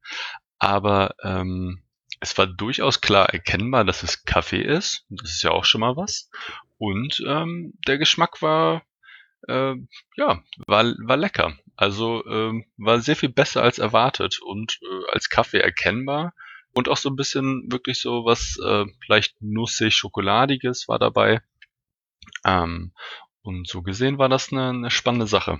Aber ähm, es war durchaus klar erkennbar, dass es Kaffee ist. Das ist ja auch schon mal was. Und ähm, der Geschmack war, äh, ja, war, war lecker. Also ähm, war sehr viel besser als erwartet und äh, als Kaffee erkennbar. Und auch so ein bisschen wirklich so was äh, vielleicht nussig, schokoladiges war dabei. Ähm, und so gesehen war das eine, eine spannende Sache.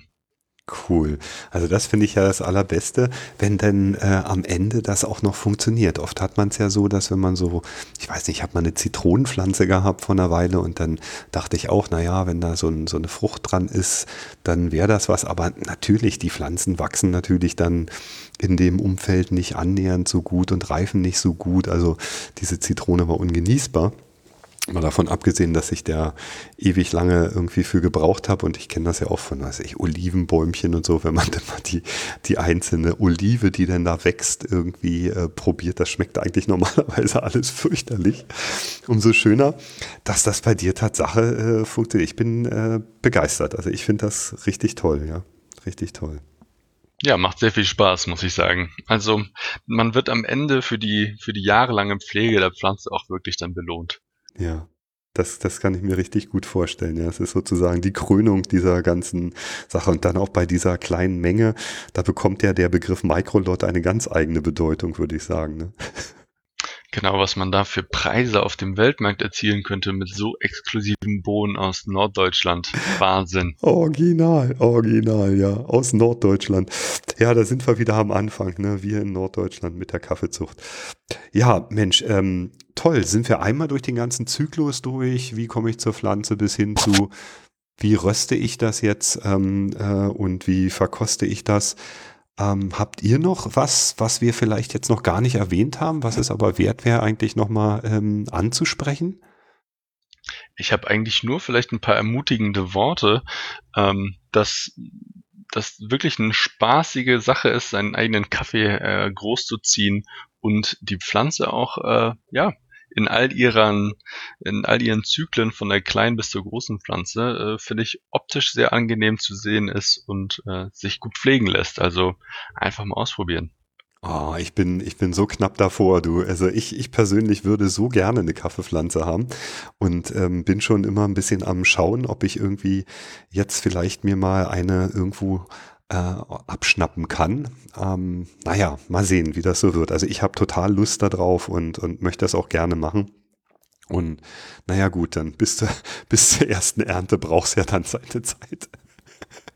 Cool. Also das finde ich ja das Allerbeste, wenn denn äh, am Ende das auch noch funktioniert. Oft hat man es ja so, dass wenn man so, ich weiß nicht, ich habe mal eine Zitronenpflanze gehabt vor einer Weile und dann dachte ich auch, naja, wenn da so, ein, so eine Frucht dran ist, dann wäre das was. Aber natürlich, die Pflanzen wachsen natürlich dann in dem Umfeld nicht annähernd so gut und reifen nicht so gut. Also diese Zitrone war ungenießbar. Mal davon abgesehen, dass ich da ewig lange irgendwie für gebraucht habe und ich kenne das ja auch von, weiß ich, Olivenbäumchen und so, wenn man dann mal die, die einzelne Olive, die dann da wächst, irgendwie äh, probiert, das schmeckt eigentlich normalerweise alles fürchterlich. Umso schöner, dass das bei dir Tatsache äh, funktioniert. Ich bin äh, begeistert. Also ich finde das richtig toll, ja. Richtig toll. Ja, macht sehr viel Spaß, muss ich sagen. Also man wird am Ende für die, für die jahrelange Pflege der Pflanze auch wirklich dann belohnt. Ja, das, das kann ich mir richtig gut vorstellen. Ja, es ist sozusagen die Krönung dieser ganzen Sache. Und dann auch bei dieser kleinen Menge, da bekommt ja der Begriff Microlot eine ganz eigene Bedeutung, würde ich sagen. Ne? Genau, was man da für Preise auf dem Weltmarkt erzielen könnte mit so exklusiven Bohnen aus Norddeutschland. Wahnsinn. Original, original, ja, aus Norddeutschland. Ja, da sind wir wieder am Anfang, ne? Wir in Norddeutschland mit der Kaffeezucht. Ja, Mensch, ähm, toll. Sind wir einmal durch den ganzen Zyklus durch? Wie komme ich zur Pflanze bis hin zu, wie röste ich das jetzt ähm, äh, und wie verkoste ich das? Ähm, habt ihr noch was, was wir vielleicht jetzt noch gar nicht erwähnt haben, was es aber wert wäre, eigentlich nochmal ähm, anzusprechen? Ich habe eigentlich nur vielleicht ein paar ermutigende Worte, ähm, dass das wirklich eine spaßige Sache ist, seinen eigenen Kaffee äh, groß zu ziehen und die Pflanze auch äh, ja in all ihren, in all ihren Zyklen von der kleinen bis zur großen Pflanze, äh, finde ich optisch sehr angenehm zu sehen ist und äh, sich gut pflegen lässt. Also einfach mal ausprobieren. Oh, ich bin, ich bin so knapp davor, du. Also ich, ich persönlich würde so gerne eine Kaffeepflanze haben und ähm, bin schon immer ein bisschen am Schauen, ob ich irgendwie jetzt vielleicht mir mal eine irgendwo äh, abschnappen kann. Ähm, naja, mal sehen, wie das so wird. Also ich habe total Lust darauf und, und möchte das auch gerne machen. Und naja gut, dann bis, zu, bis zur ersten Ernte brauchst ja dann seine Zeit.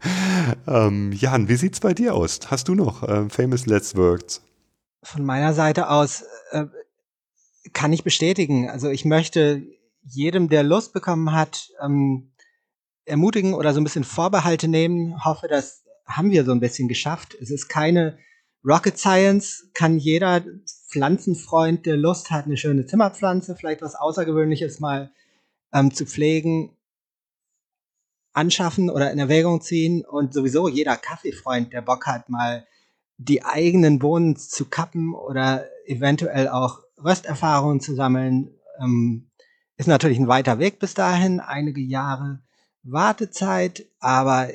ähm, Jan, wie sieht's bei dir aus? Hast du noch äh, Famous Let's Words? Von meiner Seite aus äh, kann ich bestätigen. Also ich möchte jedem, der Lust bekommen hat, ähm, ermutigen oder so ein bisschen Vorbehalte nehmen. Hoffe, dass haben wir so ein bisschen geschafft. Es ist keine Rocket Science, kann jeder Pflanzenfreund, der Lust hat, eine schöne Zimmerpflanze, vielleicht was Außergewöhnliches mal ähm, zu pflegen, anschaffen oder in Erwägung ziehen. Und sowieso jeder Kaffeefreund, der Bock hat, mal die eigenen Bohnen zu kappen oder eventuell auch Rösterfahrungen zu sammeln, ähm, ist natürlich ein weiter Weg bis dahin, einige Jahre Wartezeit, aber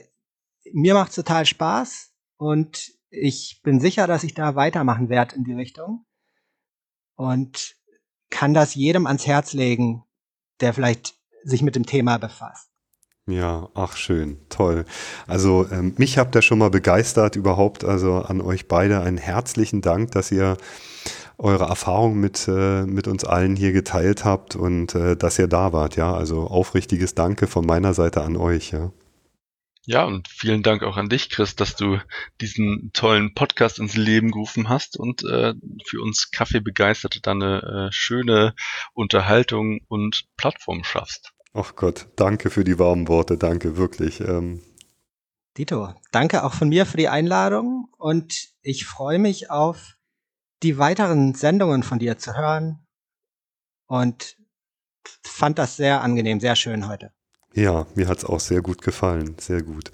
mir macht es total Spaß und ich bin sicher, dass ich da weitermachen werde in die Richtung und kann das jedem ans Herz legen, der vielleicht sich mit dem Thema befasst. Ja, ach schön, toll. Also ähm, mich habt ihr schon mal begeistert überhaupt. Also an euch beide einen herzlichen Dank, dass ihr eure Erfahrung mit, äh, mit uns allen hier geteilt habt und äh, dass ihr da wart. Ja, also aufrichtiges Danke von meiner Seite an euch. Ja. Ja, und vielen Dank auch an dich, Chris, dass du diesen tollen Podcast ins Leben gerufen hast und äh, für uns Kaffeebegeisterte dann eine äh, schöne Unterhaltung und Plattform schaffst. Ach Gott, danke für die warmen Worte, danke, wirklich. Ähm. Dito, danke auch von mir für die Einladung und ich freue mich auf die weiteren Sendungen von dir zu hören und fand das sehr angenehm, sehr schön heute. Ja, mir hat es auch sehr gut gefallen, sehr gut.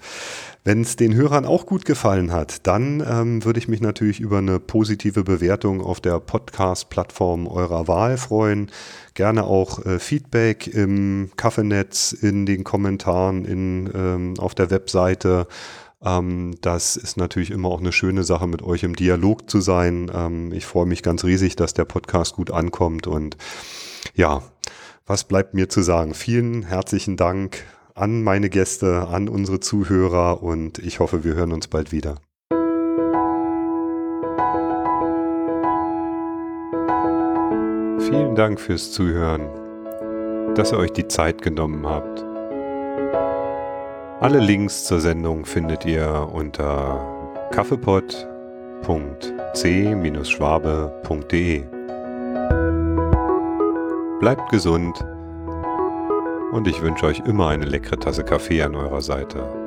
Wenn es den Hörern auch gut gefallen hat, dann ähm, würde ich mich natürlich über eine positive Bewertung auf der Podcast-Plattform eurer Wahl freuen. Gerne auch äh, Feedback im Kaffeenetz, in den Kommentaren, in, ähm, auf der Webseite. Ähm, das ist natürlich immer auch eine schöne Sache, mit euch im Dialog zu sein. Ähm, ich freue mich ganz riesig, dass der Podcast gut ankommt und ja, was bleibt mir zu sagen? Vielen herzlichen Dank an meine Gäste, an unsere Zuhörer und ich hoffe, wir hören uns bald wieder. Vielen Dank fürs Zuhören, dass ihr euch die Zeit genommen habt. Alle Links zur Sendung findet ihr unter kaffeepot.c-schwabe.de. Bleibt gesund und ich wünsche euch immer eine leckere Tasse Kaffee an eurer Seite.